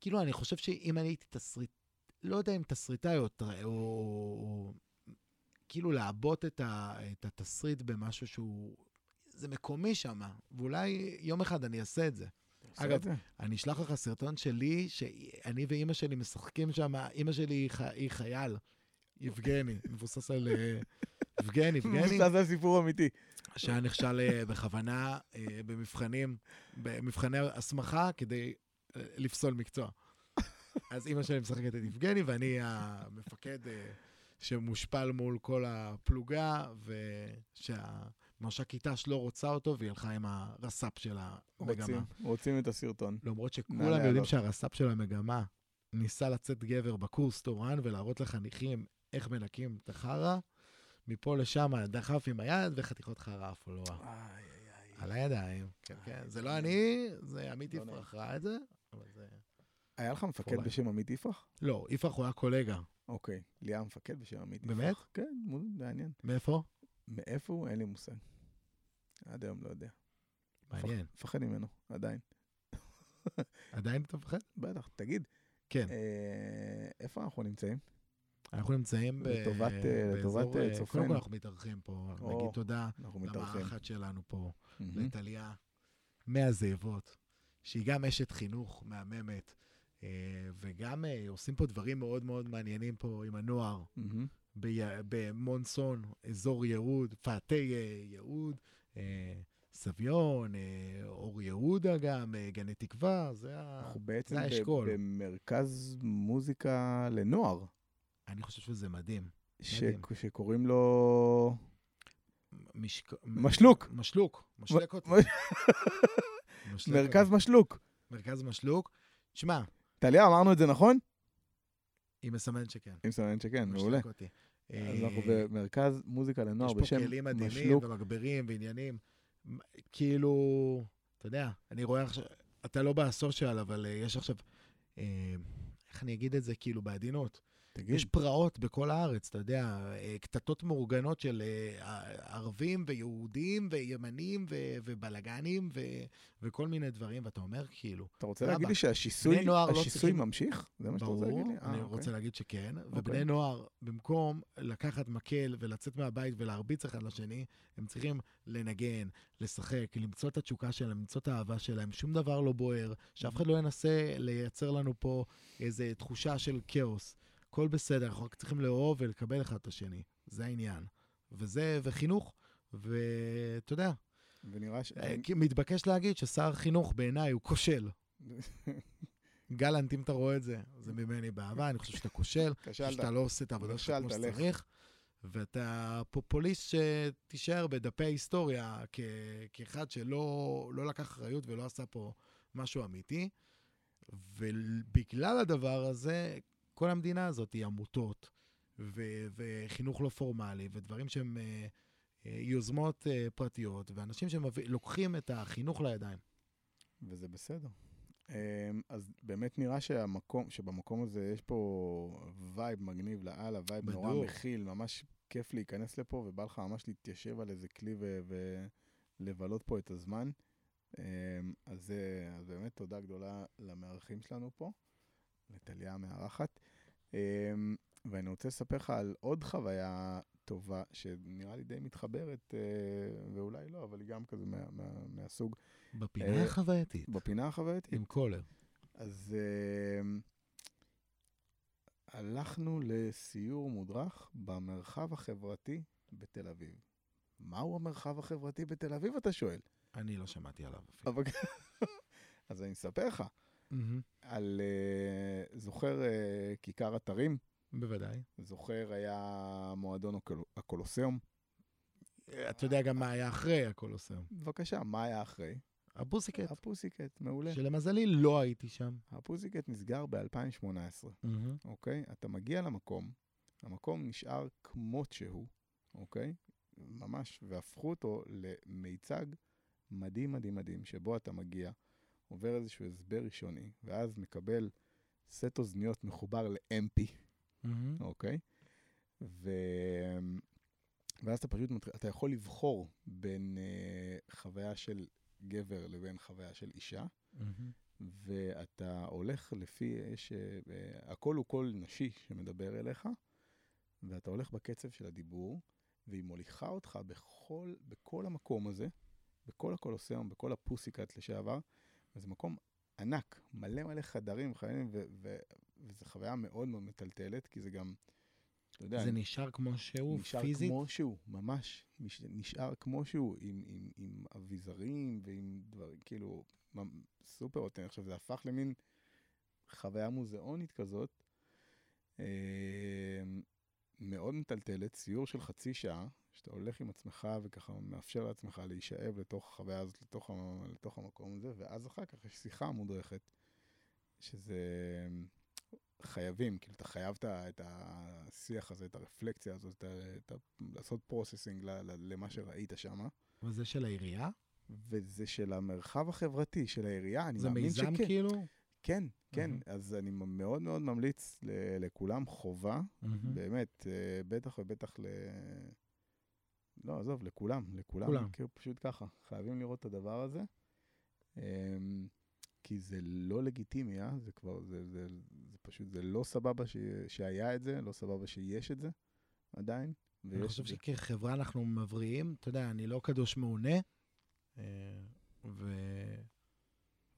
כאילו אני חושב שאם אני הייתי תסריט, לא יודע אם תסריטאי או, או, או כאילו לעבות את, ה, את התסריט במשהו שהוא, זה מקומי שם, ואולי יום אחד אני אעשה את זה. אגב. אני אשלח לך סרטון שלי, שאני ואימא שלי משחקים שם, אימא שלי היא, חייל, יבגני, מבוסס על אה, יבגני, יבגני, מבוסס על סיפור אמיתי. שהיה נכשל אה, בכוונה אה, במבחנים, במבחני הסמכה כדי לפסול מקצוע. אז אימא שלי משחקת את יבגני, ואני המפקד שמושפל מול כל הפלוגה, ושהמש"ק כיתש לא רוצה אותו, והיא הלכה עם הרס"פ של המגמה. רוצים, רוצים את הסרטון. למרות שכולם יודעים. שהרס"פ של המגמה ניסה לצאת גבר בקורס תורן ולהראות לחניכים איך מנקים את החרא, מפה לשם דחף עם היד וחתיכות חרא עפו לו איי. על הידיים. כן, כן. זה לא. אני, זה עמית לא יפרח ראה את זה, אבל זה... היה לך מפקד. בשם עמית יפרח? לא, יפרח הוא היה קולגה. אוקיי. לי היה מפקד בשם עמית יפרח. באמת? כן, מעניין. מאיפה? מאיפה הוא? אין לי מושג. עד היום לא יודע. מעניין. מפח- מפחד ממנו, עדיין. עדיין אתה מפחד? בטח. תגיד, כן. אה, איפה אנחנו נמצאים? אנחנו נמצאים לטובת, אה, לטובת, אה, אה, קודם. כל אנחנו מתארחים פה, או. נגיד תודה. למארחת שלנו פה. לטליה מהזאבות, שהיא גם אשת חינוך מהממת, וגם עושים פה דברים מאוד מאוד מעניינים פה עם הנוער. במונסון, אזור יהוד, פאתי אה, יהוד, אה, סביון, אה, אור יהודה גם, גני תקווה, זה ה... אנחנו בעצם האשכול. במרכז מוזיקה לנוער, אני חושב שזה מדהים. ש- מדהים. שקוראים לו... משק... משלוק. משלוק, משלק אותי. משלק מרכז אותי. משלוק. מרכז משלוק. תשמע, טליה, אמרנו את זה נכון? היא מסמנת שכן. אם סמן שכן, מעולה. משלק אותי. אז אנחנו אה, במרכז מוזיקה לנוער יש פה בשם כלים מדהימים משלוק. ומגברים ועניינים. כאילו, אתה יודע, אני רואה עכשיו, אתה לא בסושיאל, אבל אה, יש עכשיו, אה, איך אני אגיד את זה, כאילו, בעדינות. תגיד, יש פרעות בכל הארץ, אתה יודע, אה, קטטות מאורגנות של אה, ערבים ויהודים וימנים ו- ובלגנים ו- וכל מיני דברים, ואתה אומר, כאילו, אתה רוצה? להגיד לי שהשיסוי לא השיסוי צריכים- ממשיך? זה מה שאתה רוצה ברור, להגיד לי? אה, אני אוקיי. רוצה להגיד שכן. אוקיי. ובני נוער, במקום לקחת מקל ולצאת מהבית ולהרביץ אחד לשני, הם צריכים לנגן, לשחק, למצוא את התשוקה שלהם, למצוא את האהבה שלהם. שום דבר לא בוער, שאף אחד לא ינסה לייצר לנו פה איזו תחושה של כאוס. הכל בסדר, אנחנו רק צריכים לאהוב ולקבל אחד את השני. זה העניין. וזה, וחינוך, ואתה יודע, ונראה ש... אה, מתבקש להגיד ששר החינוך בעיניי הוא כושל. גלנט, אם אתה רואה את זה, זה ממני באהבה, אני חושב שאתה כושל, כשלת. שאתה לא עושה את העבודה שלך כמו. שצריך, ואתה פופוליסט שתישאר בדפי ההיסטוריה כ- כאחד שלא לא לקח אחריות ולא עשה פה משהו אמיתי, ובגלל הדבר הזה, כל המדינה הזאת היא עמותות, ו- וחינוך לא פורמלי, ודברים שהם... אה, אה, יוזמות אה, פרטיות, ואנשים שלוקחים את החינוך לידיים. וזה בסדר. אמ, אז באמת נראה שהמקום, שבמקום הזה יש פה vibe מגניב לאללה, vibe נורא בדוק. מכיל, ממש כיף להיכנס לפה, ובא לך ממש להתיישב על איזה כלי ו- ולבלות פה את הזמן. אמ, אז, זה- אז באמת תודה גדולה למארחים שלנו פה, לטליה המארחת. אמ, ואני רוצה לספר לך על עוד חוויה טובה, שנראה לי די מתחברת, אה, ואולי לא, אבל היא גם כזה מה, מה, מהסוג, בפינה אה, החווייתית, בפינה החווייתית. עם קולר. אז uh, הלכנו לסיור מודרך במרחב החברתי בתל אביב. מהו המרחב החברתי בתל אביב, אתה שואל? אני לא שמעתי עליו אפילו. אז אני אספר לך על, uh, זוכר uh, כיכר אתרים? בוודאי. זוכר היה מועדון הקול... הקולוסיאום? אתה יודע גם מה היה אחרי הקולוסיאום. בבקשה, מה היה אחרי? הפוסיקט, הפוסיקט, מעולה. שלמזלי לא הייתי שם. הפוסיקט נסגר ב-2018. אוקיי? אתה מגיע למקום, המקום נשאר כמות שהוא, אוקיי? ממש, והפכו אותו למיצג מדהים מדהים מדהים, שבו אתה מגיע, עובר איזשהו הסבר ראשוני, ואז מקבל סט אוזניות מחובר ל-MP. אוקיי? ו... ואז אתה פשוט, אתה יכול לבחור בין uh, חוויה של גבר לבין חוויה של אישה. מהמם. ואתה הולך לפי, יש, אה, הכל הוא קול נשי שמדבר אליך, ואתה הולך בקצב של הדיבור, והיא מוליכה אותך בכל, בכל המקום הזה, בכל הקולוסיאום, בכל הפוסיקאט לשעבר, וזה מקום ענק, מלא מלא חדרים, חיילים, וזו חוויה מאוד מאוד מטלטלת, כי זה גם, אתה יודע, זה נשאר כמו שהוא, נשאר פיזית? כמו שהוא, ממש. נש- נשאר כמו שהוא, עם, עם, עם אביזרים ועם דברים, כאילו, סופר אותנטי. עכשיו, זה הפך למין חוויה מוזיאונית כזאת, אה, מאוד מטלטלת, סיור של חצי שעה, שאתה הולך עם עצמך וככה מאפשר לעצמך להישאב לתוך החוויה הזאת, לתוך, לתוך המקום הזה, ואז אחר כך יש שיחה מודרכת, שזה חייבים, כאילו, אתה חייב את השיח הזה, את הרפלקציה הזאת, את את לעשות processing למה שראית שם, וזה של העירייה? וזה של המרחב החברתי, של העירייה, אני זה מאמין מיזם שכן. כאילו? כן, כן, אהה. אז אני מאוד מאוד ממליץ ל- לכולם חובה, מהמם. באמת, אה, בטח ובטח ל... לא, עזוב, לכולם, לכולם. כולם. כאילו פשוט ככה, חייבים לראות את הדבר הזה. אמ, כי זה לא לגיטימי, אה? זה כבר, זה, זה, זה פשוט, זה לא סבבה ש, שהיה את זה, לא סבבה שיש את זה עדיין. אני חושב זה. שכחברה אנחנו מבריאים, אתה יודע, אני לא קדוש מעונה, אה, ו...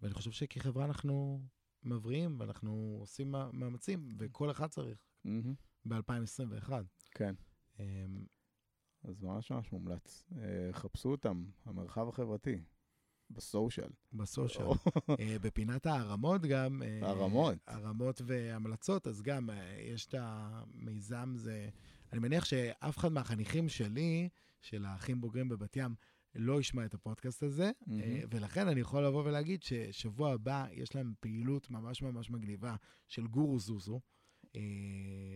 ואני חושב שכחברה אנחנו מבריאים, ואנחנו עושים מאמצים, וכל אחד צריך מהמם, ב-2021. כן, אה, אז ממש ממש מומלץ. אה, חפשו אותם, המרחב החברתי, בסושיאל. בסושיאל. אה, בפינת הערמות גם. אה, הערמות. ערמות והמלצות, אז גם אה, יש את המיזם, זה... אני מניח שאף אחד מהחניכים שלי, של האחים בוגרים בבת ים, לא ישמע את הפודקאסט הזה. אה, ולכן אני יכול לבוא ולהגיד ששבוע הבא יש להם פעילות ממש ממש מגניבה של גורו זוזו. אה,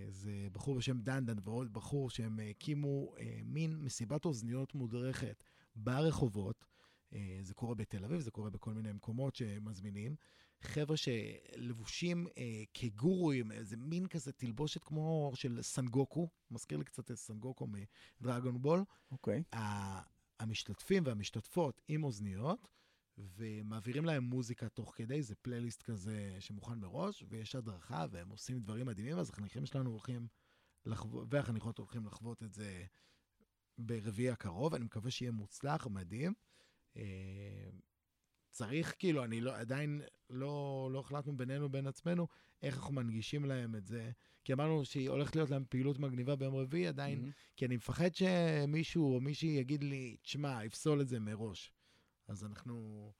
זה בחור בשם דנדן ועוד בחור שהם הקימו אה, מין מסיבת אוזניות מודרכת ברחובות. זה קורה בתל אביב, זה קורה בכל מיני מקומות שמזמינים. חבר'ה שלבושים אה, כגורואים, איזה מין כזה תלבושת כמו של סנגוקו, מזכיר לי קצת את סנגוקו מדרגון בול. אוקיי. ה- המשתתפים והמשתתפות עם אוזניות, ומעבירים להם מוזיקה תוך כדי, זה פלייליסט כזה שמוכן מראש, ויש הדרכה, והם עושים דברים מדהימים, אז החניכים שלנו הולכים, לחוות, והחניכות הולכים לחוות את זה ברביעי הקרוב, אני מקווה שיהיה מוצלח, מדהים. צריך, כאילו, אני לא, עדיין לא, לא החלטנו בינינו לבין עצמנו איך אנחנו מנגישים להם את זה. כי אמרנו שהיא הולכת להיות להם פעילות מגניבה ביום רביעי, עדיין מהמם. כי אני מפחד שמישהו או מישהי יגיד לי, תשמע, יפסול את זה מראש. אז אנחנו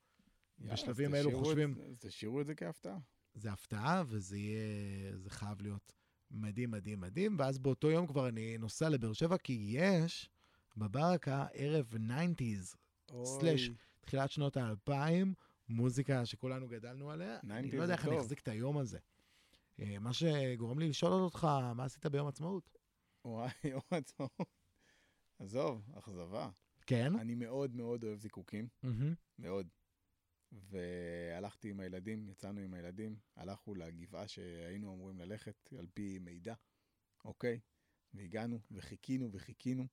יאללה, בשלבים האלו חושבים, אז תשאירו את זה כהפתעה. זה הפתעה, וזה יהיה, זה חייב להיות מדהים, מדהים, מדהים. ואז באותו יום כבר אני נוסע לבאר שבע, כי יש בברקה ערב 90's, סלאש. תחילת שנות האלפיים, מוזיקה שכולנו גדלנו עליה. אני 90s לא יודע איך אני. אחזיק את היום הזה. אה, מה שגורם לי לשאול אותך, מה עשית ביום עצמאות? וואי, יום העצמאות. עזוב, אכזבה. כן? אני מאוד מאוד אוהב זיקוקים. מאוד. והלכתי עם הילדים, יצאנו עם הילדים, הלכנו לגבעה שהיינו אמורים ללכת על פי מידע, אוקיי? והגענו, וחיכינו וחיכינו,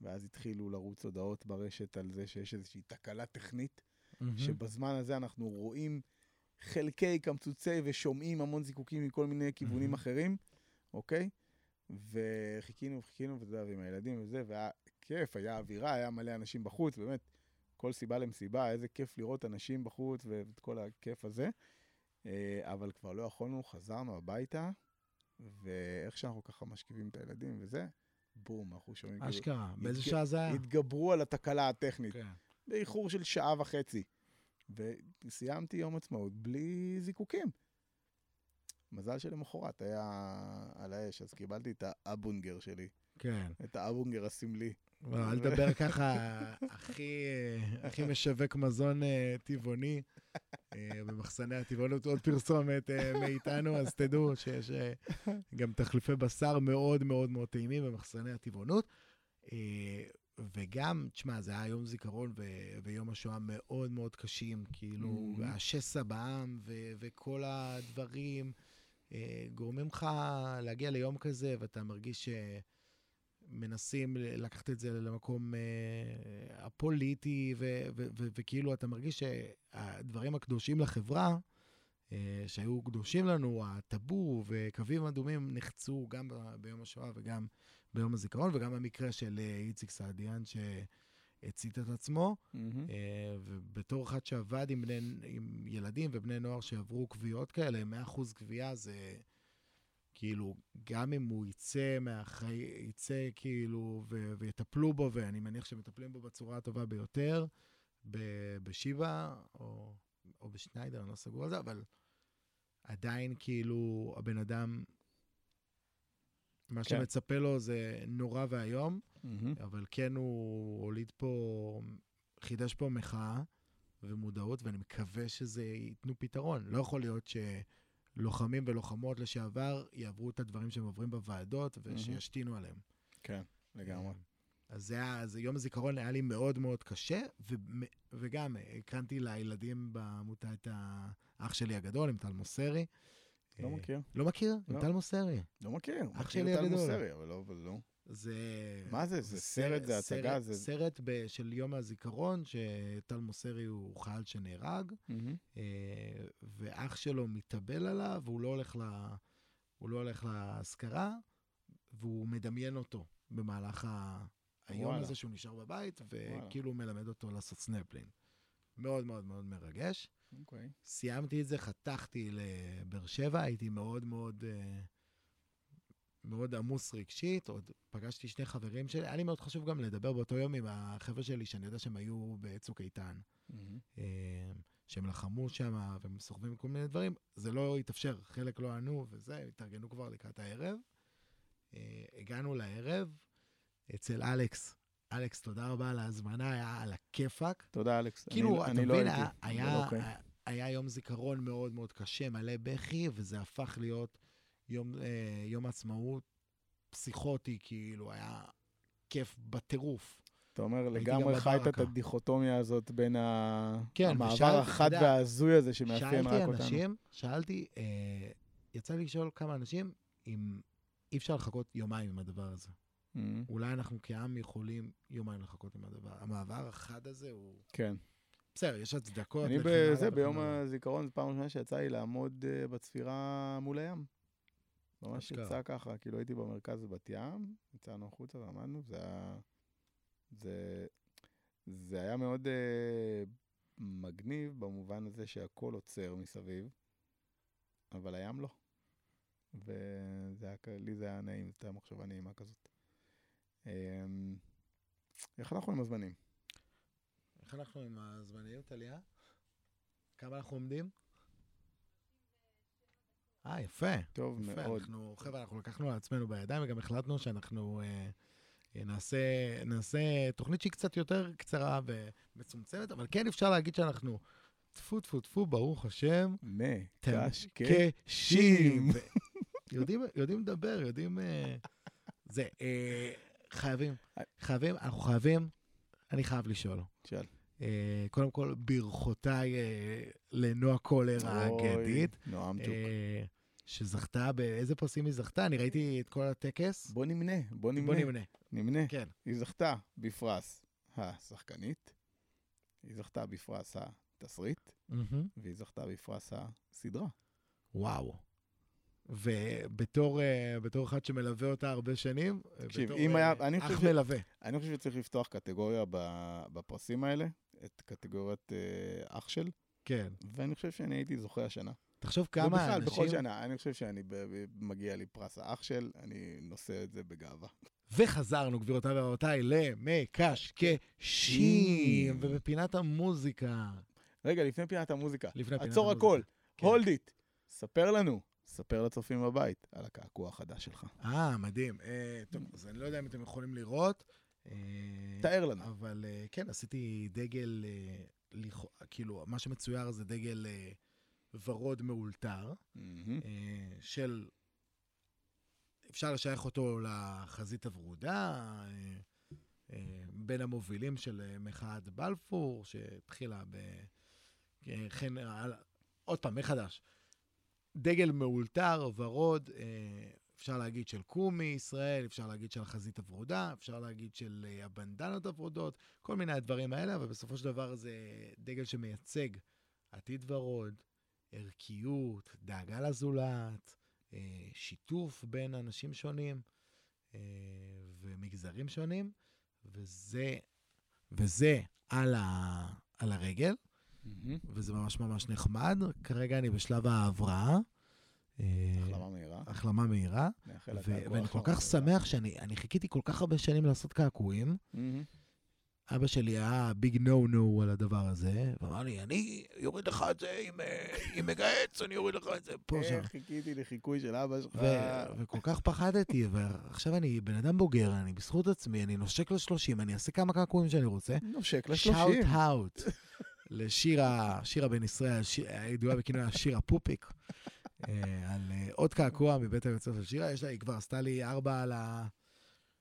ואז התחילו לרוץ הודעות ברשת על זה שיש איזושהי תקלה טכנית, מהמם. שבזמן הזה אנחנו רואים חלקי קמצוצי ושומעים המון זיקוקים מכל מיני כיוונים מהמם. אחרים, אוקיי? וחיכינו וחיכינו, ואתה יודע, ועם הילדים וזה, והיה כיף, היה אווירה, היה מלא אנשים בחוץ, באמת, כל סיבה למסיבה, איזה כיף לראות אנשים בחוץ ואת כל הכיף הזה. אה, אבל כבר לא יכולנו, חזרנו הביתה, ואיך שאנחנו ככה משכיבים את הילדים וזה, בום, אנחנו שומעים כאילו, אשכרה. באיזה שעה זה היה? התגברו על התקלה הטכנית. כן. באיחור של שעה וחצי. וסיימתי יום עצמאות בלי זיקוקים. מזל שלמחרת היה על האש, אז קיבלתי את האבונגר שלי, כן. את האבונגר הסמלי. לא, אל תדבר ככה, הכי, הכי משווק מזון אה, טבעוני אה, במחסני הטבעונות, עוד פרסומת אה, מאיתנו, אז תדעו שיש גם תחליפי בשר מאוד מאוד מאוד טעימים במחסני הטבעונות. וגם, תשמע, זה היה יום זיכרון ו- ויום השואה מאוד מאוד קשים, כאילו, Mhm. השסע בעם ו- וכל הדברים אה, גורמים לך להגיע ליום כזה, ואתה מרגיש שמנסים ל- לקחת את זה למקום אה, הפוליטי, ו- ו- ו- וכאילו אתה מרגיש שהדברים הקדושים לחברה, אה, שהיו קדושים לנו, הטאבו וקווים אדומים נחצו גם ב- ביום השואה וגם ביום הזיכרון, וגם המקרה של אה, איציק סעדיאן שהצית את עצמו. מהמם. אה, ובתור אחד שעבד עם, בני, עם ילדים ובני נוער שעברו קביעות כאלה, 100% קביעה זה כאילו, גם אם הוא יצא מהחיים, יצא כאילו, ו, ויטפלו בו, ואני מניח שמטפלים בו בצורה הטובה ביותר, ב- בשיבא או, או בשניידר, אני לא סגור על זה, אבל עדיין כאילו הבן אדם, מה כן. שמצפה לו זה נורא ואיום. מהמם. אבל כן הוא הוליד פה, חידש פה מחאה ומודעות, ואני מקווה שזה ייתנו פתרון. לא יכול להיות שלוחמים ולוחמות לשעבר יעברו את הדברים שהם עוברים בוועדות ושישתינו עליהם. כן, לגמרי. אז זה היה, אז יום הזיכרון היה לי מאוד מאוד קשה, ו, וגם הקרנתי לילדים בעמותה את האח שלי הגדול, עם טל מוסרי. לא אה, מכיר. לא מכיר? עם לא. טל מוסרי. לא מכיר. אח מכיר שלי טל הגדול. מוסרי, אבל לא, אבל לא. זה... מה זה? זה סרט, זה הצגה, סרט, זה- סרט ב, של יום הזיכרון, שטל מוסרי הוא חייל שנהרג. אה, ואח שלו מתאבל עליו, והוא לא הולך, ל, הוא לא הולך לאזכרה, והוא מדמיין אותו במהלך ה, היום וואלה. הזה שהוא נשאר בבית. וכאילו הוא מלמד אותו לעשות סנפלין. מאוד מאוד מאוד מרגש. אוקיי. סיימתי את זה, חתכתי לבאר שבע, הייתי מאוד מאוד, אה, מאוד עמוס רגשית. עוד פגשתי שני חברים שלי, היה לי מאוד חשוב גם לדבר באותו יום עם החבר'ה שלי, שאני יודע שהם היו בצוק איתן, מהמם. אה, שהם לחמו שם והם סוחבים כל מיני דברים. זה לא התאפשר, חלק לא ענו וזה, התארגנו כבר לקראת הערב. אה, הגענו לערב אצל אלכס. אלכס, תודה רבה על ההזמנה, היה על הכיפאק. תודה, אלכס. כאילו, אני- אתה אני לא מבין, הייתי, היה, היה, אוקיי. היה יום זיכרון מאוד מאוד קשה, מלא בכי, וזה הפך להיות יום, אה, יום עצמאות פסיכוטי, כאילו, היה כיף בטירוף. אתה אומר, לגמרי חיית את. הדיכוטומיה הזאת בין ה- כן, המעבר ושאל- החד יודע, וההזוי הזה שמאפיין שאלתי רק אותנו. אנשים, שאלתי, אה, יצא לי לשאול כמה אנשים אם אי אפשר לחכות יומיים עם הדבר הזה. מהמם. אולי אנחנו כעם יכולים יומיים לחכות עם הדבר. המעבר החד הזה הוא... כן. בסדר, יש הצדקות. אני בזה, ביום. הזיכרון, זו פעם ראשונה שיצא לי לעמוד אה, בצפירה מול הים. ממש. יצא ככה, כאילו הייתי במרכז בבת ים, יצאנו החוצה ועמדנו, זה היה... זה, זה היה מאוד אה, מגניב במובן הזה שהכל עוצר מסביב, אבל הים לא. וזה היה, לי זה היה נעים, זו הייתה מחשבה נעימה כזאת. אה, איך אנחנו עם הזמנים? איך אנחנו עם הזמניות, טליה? כמה אנחנו עומדים? אה, יפה. טוב יפה, מאוד. אנחנו, חבר'ה, אנחנו לקחנו על עצמנו בידיים וגם החלטנו שאנחנו אה, אה, נעשה, נעשה תוכנית שהיא קצת יותר קצרה ומצומצמת, אבל כן אפשר להגיד שאנחנו, טפו טפו טפו, ברוך השם, מקשקשים. יודעים, יודעים לדבר, יודעים... אה, זה, אה, חייבים, אה. חייבים, אנחנו חייבים, אני חייב לשאול. שאל. אה, קודם כל, ברכותיי אה, לנועה קולר האגדית, נועם צ'וק. אה, שזכתה, באיזה פרסים היא זכתה? אני ראיתי את כל הטקס. בוא נמנה, בוא נמנה. בוא נמנה. נמנה. כן. היא זכתה בפרס השחקנית, היא זכתה בפרס התסריט, מהמם. והיא זכתה בפרס הסדרה. וואו. ובתור אה, בתור אחד שמלווה אותה הרבה שנים, תקשיב, בתור, אם אה, היה- אני אח חושב ש- מלווה. אני חושב שצריך לפתוח קטגוריה בפרסים האלה, את קטגוריית אה, אח של, כן. ואני חושב שאני הייתי זוכה השנה. תחשוב כמה ובכלל, בכל אנשים... שנה, אני חושב שאני, מגיע לי פרס האח של, אני נושא את זה בגאווה. וחזרנו, גבירותיי ורבותיי, למקשקשים, ובפינת המוזיקה. רגע, לפני פינת המוזיקה, לפני פינת עצור המוזיקה. הכל, כן. הולד איט, ספר לנו, ספר לצופים בבית על הקעקוע החדש שלך. אה, מדהים. אה, טוב, אז אני לא יודע אם אתם יכולים לראות. אה, תאר לנו. אבל אה, כן, עשיתי דגל, אה, כאילו, מה שמצויר זה דגל אה, ורוד מאולתר. אה, של... אפשר לשייך אותו לחזית הוורודה, אה, אה, בין המובילים של מחאת בלפור, שהתחילה ב... כן, עוד פעם, מחדש. דגל מאולתר, ורוד, אפשר להגיד של קומי ישראל, אפשר להגיד של החזית הוורודה, אפשר להגיד של הבנדנות הוורודות, כל מיני הדברים האלה, אבל בסופו של דבר זה דגל שמייצג עתיד ורוד, ערכיות, דאגה לזולת, אה, שיתוף בין אנשים שונים אה, ומגזרים שונים, וזה, וזה על, ה, על הרגל, מהמם. וזה ממש ממש נחמד. כרגע אני בשלב ההבראה. אה, החלמה מהירה. החלמה מהירה, ו- ואני כל כך. שמח שאני אני חיכיתי כל כך הרבה שנים לעשות קעקועים. מהמם. אבא שלי היה ביג נו נו על הדבר הזה, ואמר לי, אני אוריד לך את זה עם, אה, מגהץ, אני אוריד לך את זה פה שם. איך חיכיתי לחיקוי של אבא שלך. וכל כך פחדתי, ועכשיו אני בן אדם בוגר, אני בזכות עצמי, אני נושק לשלושים, אני אעשה כמה קעקועים שאני רוצה. נושק שאוט לשלושים. האוט לשירה, שירה בן ישראל, הידועה בכינויה שירה פופיק, אה, על אה, עוד קעקוע מבית היוצר של שירה. היא כבר עשתה לי ארבע על ה...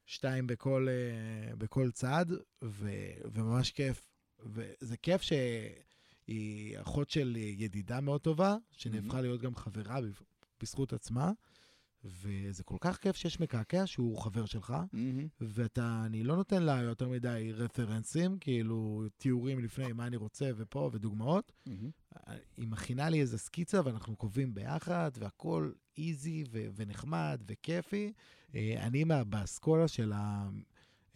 שתיים בכל, אה, בכל צד, ו, וממש כיף. וזה כיף שהיא אחות של ידידה מאוד טובה, שנהפכה להיות גם חברה בזכות עצמה, וזה כל כך כיף שיש מקעקע שהוא חבר שלך, מהמם. ואתה, אני לא נותן לה יותר מדי רפרנסים, כאילו תיאורים לפני מה אני רוצה ופה ודוגמאות. מהמם. היא מכינה לי איזה סקיצה ואנחנו קובעים ביחד, והכל איזי ו- ונחמד וכיפי. אה, אני מה- באסכולה של ה-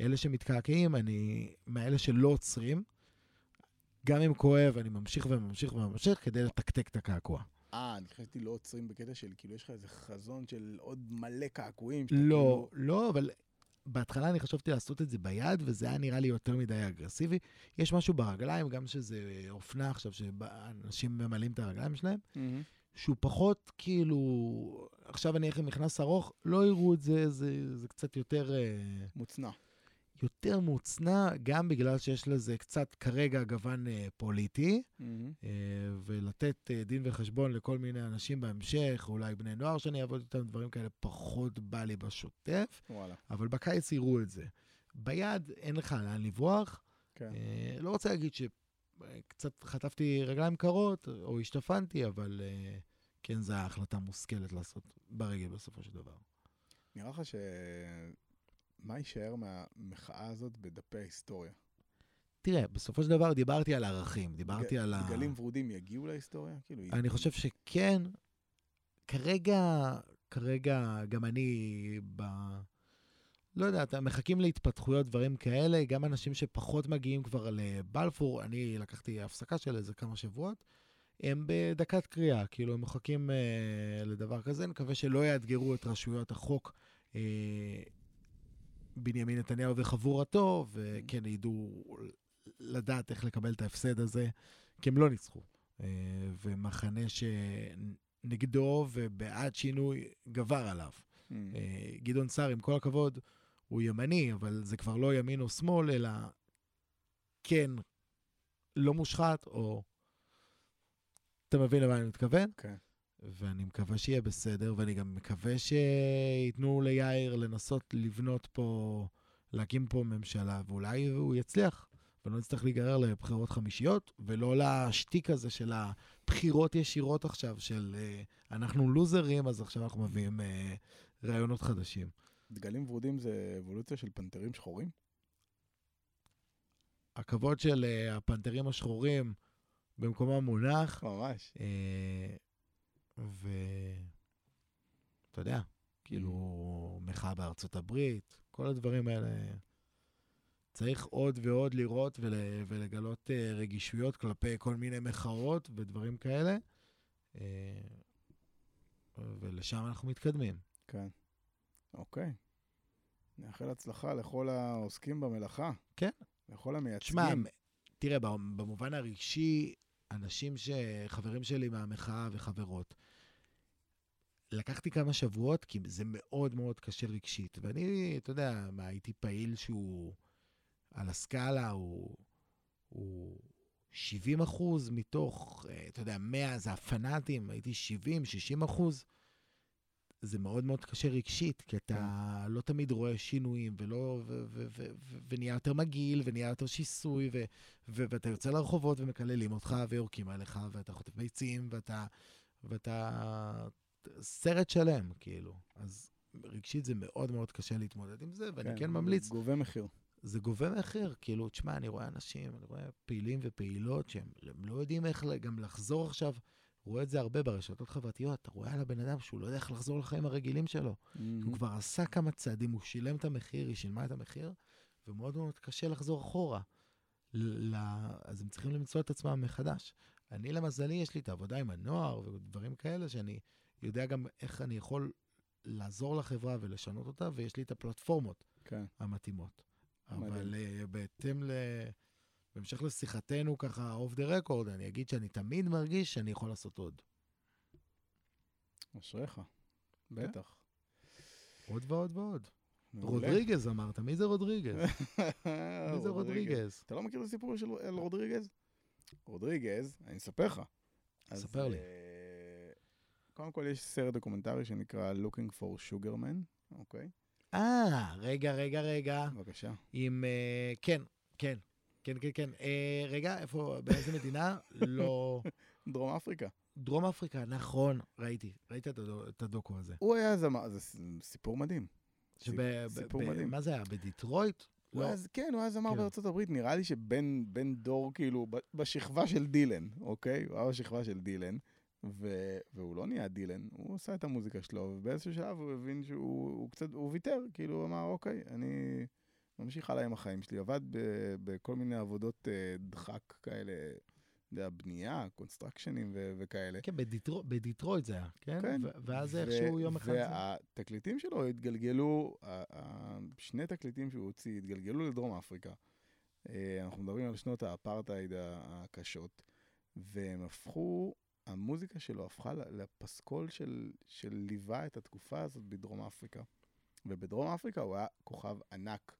אלה שמתקעקעים, אני מאלה שלא עוצרים. גם אם כואב, אני ממשיך וממשיך וממשיך כדי לתקתק את הקעקוע. אה, אני חשבתי לא עוצרים בקטע של כאילו יש לך איזה חזון של עוד מלא קעקועים. לא, כאילו- לא, אבל בהתחלה אני חשבתי לעשות את זה ביד, וזה היה נראה לי יותר מדי אגרסיבי. יש משהו ברגליים, גם שזה אופנה עכשיו, שאנשים ממלאים את הרגליים שלהם, מהמם. שהוא פחות כאילו, עכשיו אני אלך עם מכנס ארוך, לא יראו את זה, זה, זה קצת יותר, אה, מוצנע. יותר מוצנע, גם בגלל שיש לזה קצת כרגע גוון אה, פוליטי, מהמם. אה, ולתת אה, דין וחשבון לכל מיני אנשים בהמשך, אולי בני נוער שאני אעבוד איתם, דברים כאלה, פחות בא לי בשוטף, וואלה. אבל בקיץ יראו את זה. ביד אין לך לאן לברוח, כן. אה, לא רוצה להגיד שקצת חטפתי רגליים קרות או השתפנתי, אבל אה, כן, זו החלטה מושכלת לעשות ברגל בסופו של דבר. נראה לך ש... מה יישאר מהמחאה הזאת בדפי ההיסטוריה? תראה, בסופו של דבר דיברתי על ערכים, דיברתי דג- על ה... דגלים ורודים יגיעו להיסטוריה? כאילו, אני חושב שכן. כרגע, כרגע גם אני ב... לא יודע, אתם מחכים להתפתחויות, דברים כאלה, גם אנשים שפחות מגיעים כבר לבלפור, אני לקחתי הפסקה של איזה כמה שבועות, הם בדקת קריאה, כאילו הם מחכים אה, לדבר כזה, אני מקווה שלא יאתגרו את רשויות החוק אה, בנימין נתניהו וחבורתו, וכן ידעו לדעת איך לקבל את ההפסד הזה, כי הם לא ניצחו. אה, ומחנה שנגדו ובעד שינוי גבר עליו. מהמם. אה, גדעון סער, עם כל הכבוד, הוא ימני, אבל זה כבר לא ימין או שמאל, אלא כן לא מושחת, או... אתה מבין למה אני מתכוון? כן. ואני מקווה שיהיה בסדר, ואני גם מקווה שייתנו ליאיר לנסות לבנות פה להקים פה ממשלה, ואולי הוא יצליח, ולא נצטרך להיגרר לבחירות חמישיות, ולא לשטיק הזה של הבחירות ישירות עכשיו, של אה, אנחנו לוזרים, אז עכשיו אנחנו מביאים אה, רעיונות חדשים. דגלים ורודים זה אבולוציה של פנתרים שחורים? הכבוד של אה, הפנתרים השחורים במקומם מונח, ממש. אה, ואתה יודע, כאילו, מחאה בארצות הברית, כל הדברים האלה. צריך עוד ועוד לראות ול, ולגלות uh, רגישויות כלפי כל מיני מחאות ודברים כאלה, uh, ולשם אנחנו מתקדמים. כן. אוקיי. נאחל הצלחה לכל העוסקים במלאכה. כן. לכל המייצגים. תשמע, תראה, במובן הרגשי, אנשים ש... חברים שלי מהמחאה וחברות, לקחתי כמה שבועות, כי זה מאוד מאוד קשה רגשית. ואני, אתה יודע, מה, הייתי פעיל שהוא על הסקאלה, הוא, הוא 70 אחוז מתוך, אה, אתה יודע, 100 זה הפנאטים, הייתי 70, 60 אחוז. זה מאוד מאוד קשה רגשית, כי אתה כן. לא תמיד רואה שינויים, ולא, ו, ו, ו, ו, ונהיה יותר מגעיל, ונהיה יותר שיסוי, ו, ו, ואתה יוצא לרחובות ומקללים אותך, ויורקים עליך, ואתה חוטף ביצים, ואתה, ואתה סרט שלם, כאילו. אז רגשית זה מאוד מאוד קשה להתמודד עם זה, ואני כן, כן ממליץ... גובה מחיר. זה גובה מחיר, כאילו, תשמע, אני רואה אנשים, אני רואה פעילים ופעילות שהם לא יודעים איך גם לחזור עכשיו. רואה את זה הרבה ברשתות חברתיות, אתה רואה על הבן אדם שהוא לא יודע איך לחזור לחיים הרגילים שלו. Mm-hmm. הוא כבר עשה כמה צעדים, הוא שילם את המחיר, היא שילמה את המחיר, ומאוד מאוד קשה לחזור אחורה. ל... אז הם צריכים למצוא את עצמם מחדש. אני, למזלי, יש לי את העבודה עם הנוער ודברים כאלה, שאני יודע גם איך אני יכול לעזור לחברה ולשנות אותה, ויש לי את הפלטפורמות כן. המתאימות. אבל אה, בהתאם ל... בהמשך לשיחתנו ככה off the record, אני אגיד שאני תמיד מרגיש שאני יכול לעשות עוד. אשריך, כן. בטח. עוד ועוד ועוד. רודריגז אמרת, מי זה רודריגז? מי זה רודריגז? אתה לא מכיר את הסיפור של רודריגז? רודריגז, אני אספר לך. ספר לי. אה, קודם כל יש סרט דוקומנטרי שנקרא Looking for Sugarman, אוקיי? אה, רגע, רגע, רגע. בבקשה. עם, אה, כן, כן, כן, כן, כן. אה, רגע, איפה, באיזה מדינה? לא... דרום אפריקה. דרום אפריקה, נכון, ראיתי, ראיתי את, הדוק, את הדוקו הזה. הוא היה זמר, זה סיפור מדהים. סיפור מדהים. מה זה היה, בדיטרויט? לא. אז, כן, הוא היה זמר כן. בארצות הברית, נראה לי שבין דור, כאילו, בשכבה של דילן, אוקיי? הוא היה בשכבה של דילן. ו... והוא לא נהיה דילן, הוא עשה את המוזיקה שלו, ובאיזשהו שלב הוא הבין שהוא הוא קצת, הוא ויתר, כאילו הוא אמר, אוקיי, אני ממשיך הלאה עם החיים שלי. עבד ב... בכל מיני עבודות uh, דחק כאלה, אתה יודע, בנייה, קונסטרקשנים ו... וכאלה. כן, בדיטרו... בדיטרויט זה היה, כן? כן. ו... ואז ו... איכשהו יום אחד... והתקליטים שלו התגלגלו, שני תקליטים שהוא הוציא התגלגלו לדרום אפריקה. אה, אנחנו מדברים על שנות האפרטהייד הקשות, והם הפכו... המוזיקה שלו הפכה לפסקול של, של ליווה את התקופה הזאת בדרום אפריקה. ובדרום אפריקה הוא היה כוכב ענק,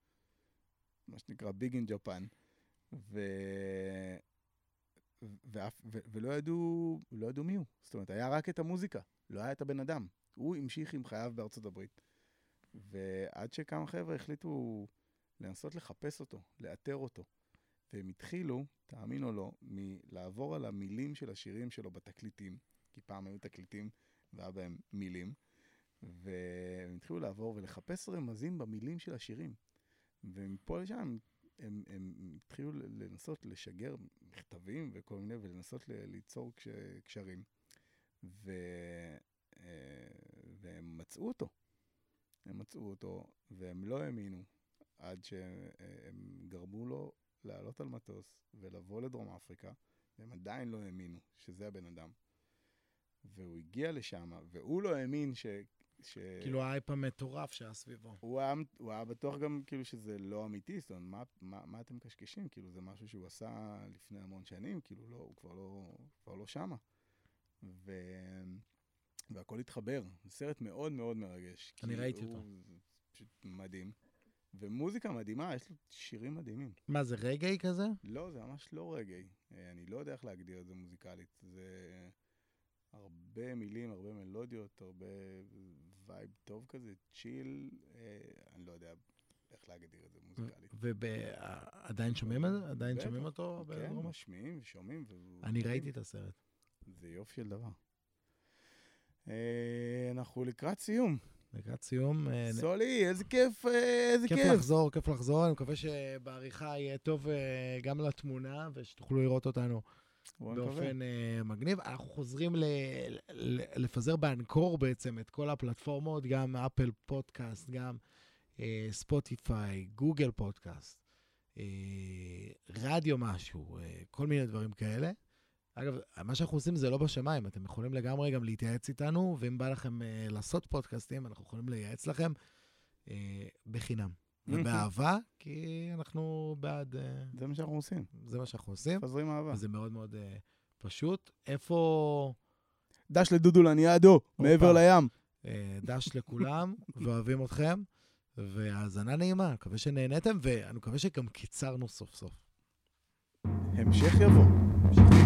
מה שנקרא ביג אין ג'פן. ולא ידעו, לא ידעו מי הוא. זאת אומרת, היה רק את המוזיקה, לא היה את הבן אדם. הוא המשיך עם חייו בארצות הברית. ועד שכמה חבר'ה החליטו לנסות לחפש אותו, לאתר אותו. והם התחילו, תאמין או לא, מלעבור על המילים של השירים שלו בתקליטים, כי פעם היו תקליטים והיה בהם מילים, והם התחילו לעבור ולחפש רמזים במילים של השירים. ומפה לשם הם, הם התחילו לנסות לשגר מכתבים וכל מיני, ולנסות ליצור קש, קשרים. ו, אה, והם מצאו אותו. הם מצאו אותו, והם לא האמינו עד שהם גרמו לו לעלות על מטוס ולבוא לדרום אפריקה, והם עדיין לא האמינו שזה הבן אדם. והוא הגיע לשם, והוא לא האמין ש... ש... כאילו האייפ המטורף שהיה סביבו. הוא היה, הוא היה בטוח גם כאילו שזה לא אמיתי, זאת אומרת, מה, מה, מה אתם מקשקשים? כאילו, זה משהו שהוא עשה לפני המון שנים, כאילו, לא, הוא כבר לא, כבר לא שמה. ו... והכל התחבר. זה סרט מאוד מאוד מרגש. אני ראיתי הוא... אותו. פשוט מדהים. ומוזיקה מדהימה, יש לו שירים מדהימים. מה, זה רגאיי כזה? לא, זה ממש לא רגאיי. אה, אני לא יודע איך להגדיר את זה מוזיקלית. זה הרבה מילים, הרבה מלודיות, הרבה vibe טוב כזה, chill, אה, אני לא יודע. איך להגדיר את זה מוזיקלית. ועדיין שומעים את זה? עדיין. שומעים אותו? כן? משמיעים ושומעים. אני ראיתי את הסרט. זה יופי של דבר. אה, אנחנו לקראת סיום. לקראת סיום. אה, סולי, איזה כיף, אה, איזה כיף כיף. לחזור, כיף לחזור. אני מקווה שבעריכה יהיה טוב גם לתמונה, ושתוכלו לראות אותנו. באופן אה, מגניב. אנחנו חוזרים ל- ל- לפזר באנקור בעצם את כל הפלטפורמות, גם אפל פודקאסט, גם אה, ספוטיפיי, גוגל פודקאסט, אה, רדיו משהו, אה, כל מיני דברים כאלה. אגב, מה שאנחנו עושים זה לא בשמיים, אתם יכולים לגמרי גם להתייעץ איתנו, ואם בא לכם אה, לעשות פודקאסטים, אנחנו יכולים לייעץ לכם אה, בחינם. ובאהבה, כי אנחנו בעד, אה, זה מה שאנחנו עושים. זה מה שאנחנו עושים. מפזרים אהבה. וזה מאוד מאוד אה, פשוט. איפה דש לדודו לניאדו, מעבר לים. אה, דש לכולם, ואוהבים אתכם, והאזנה נעימה, מקווה שנהניתם, ואני מקווה שגם קיצרנו סוף סוף. המשך יבוא. המשך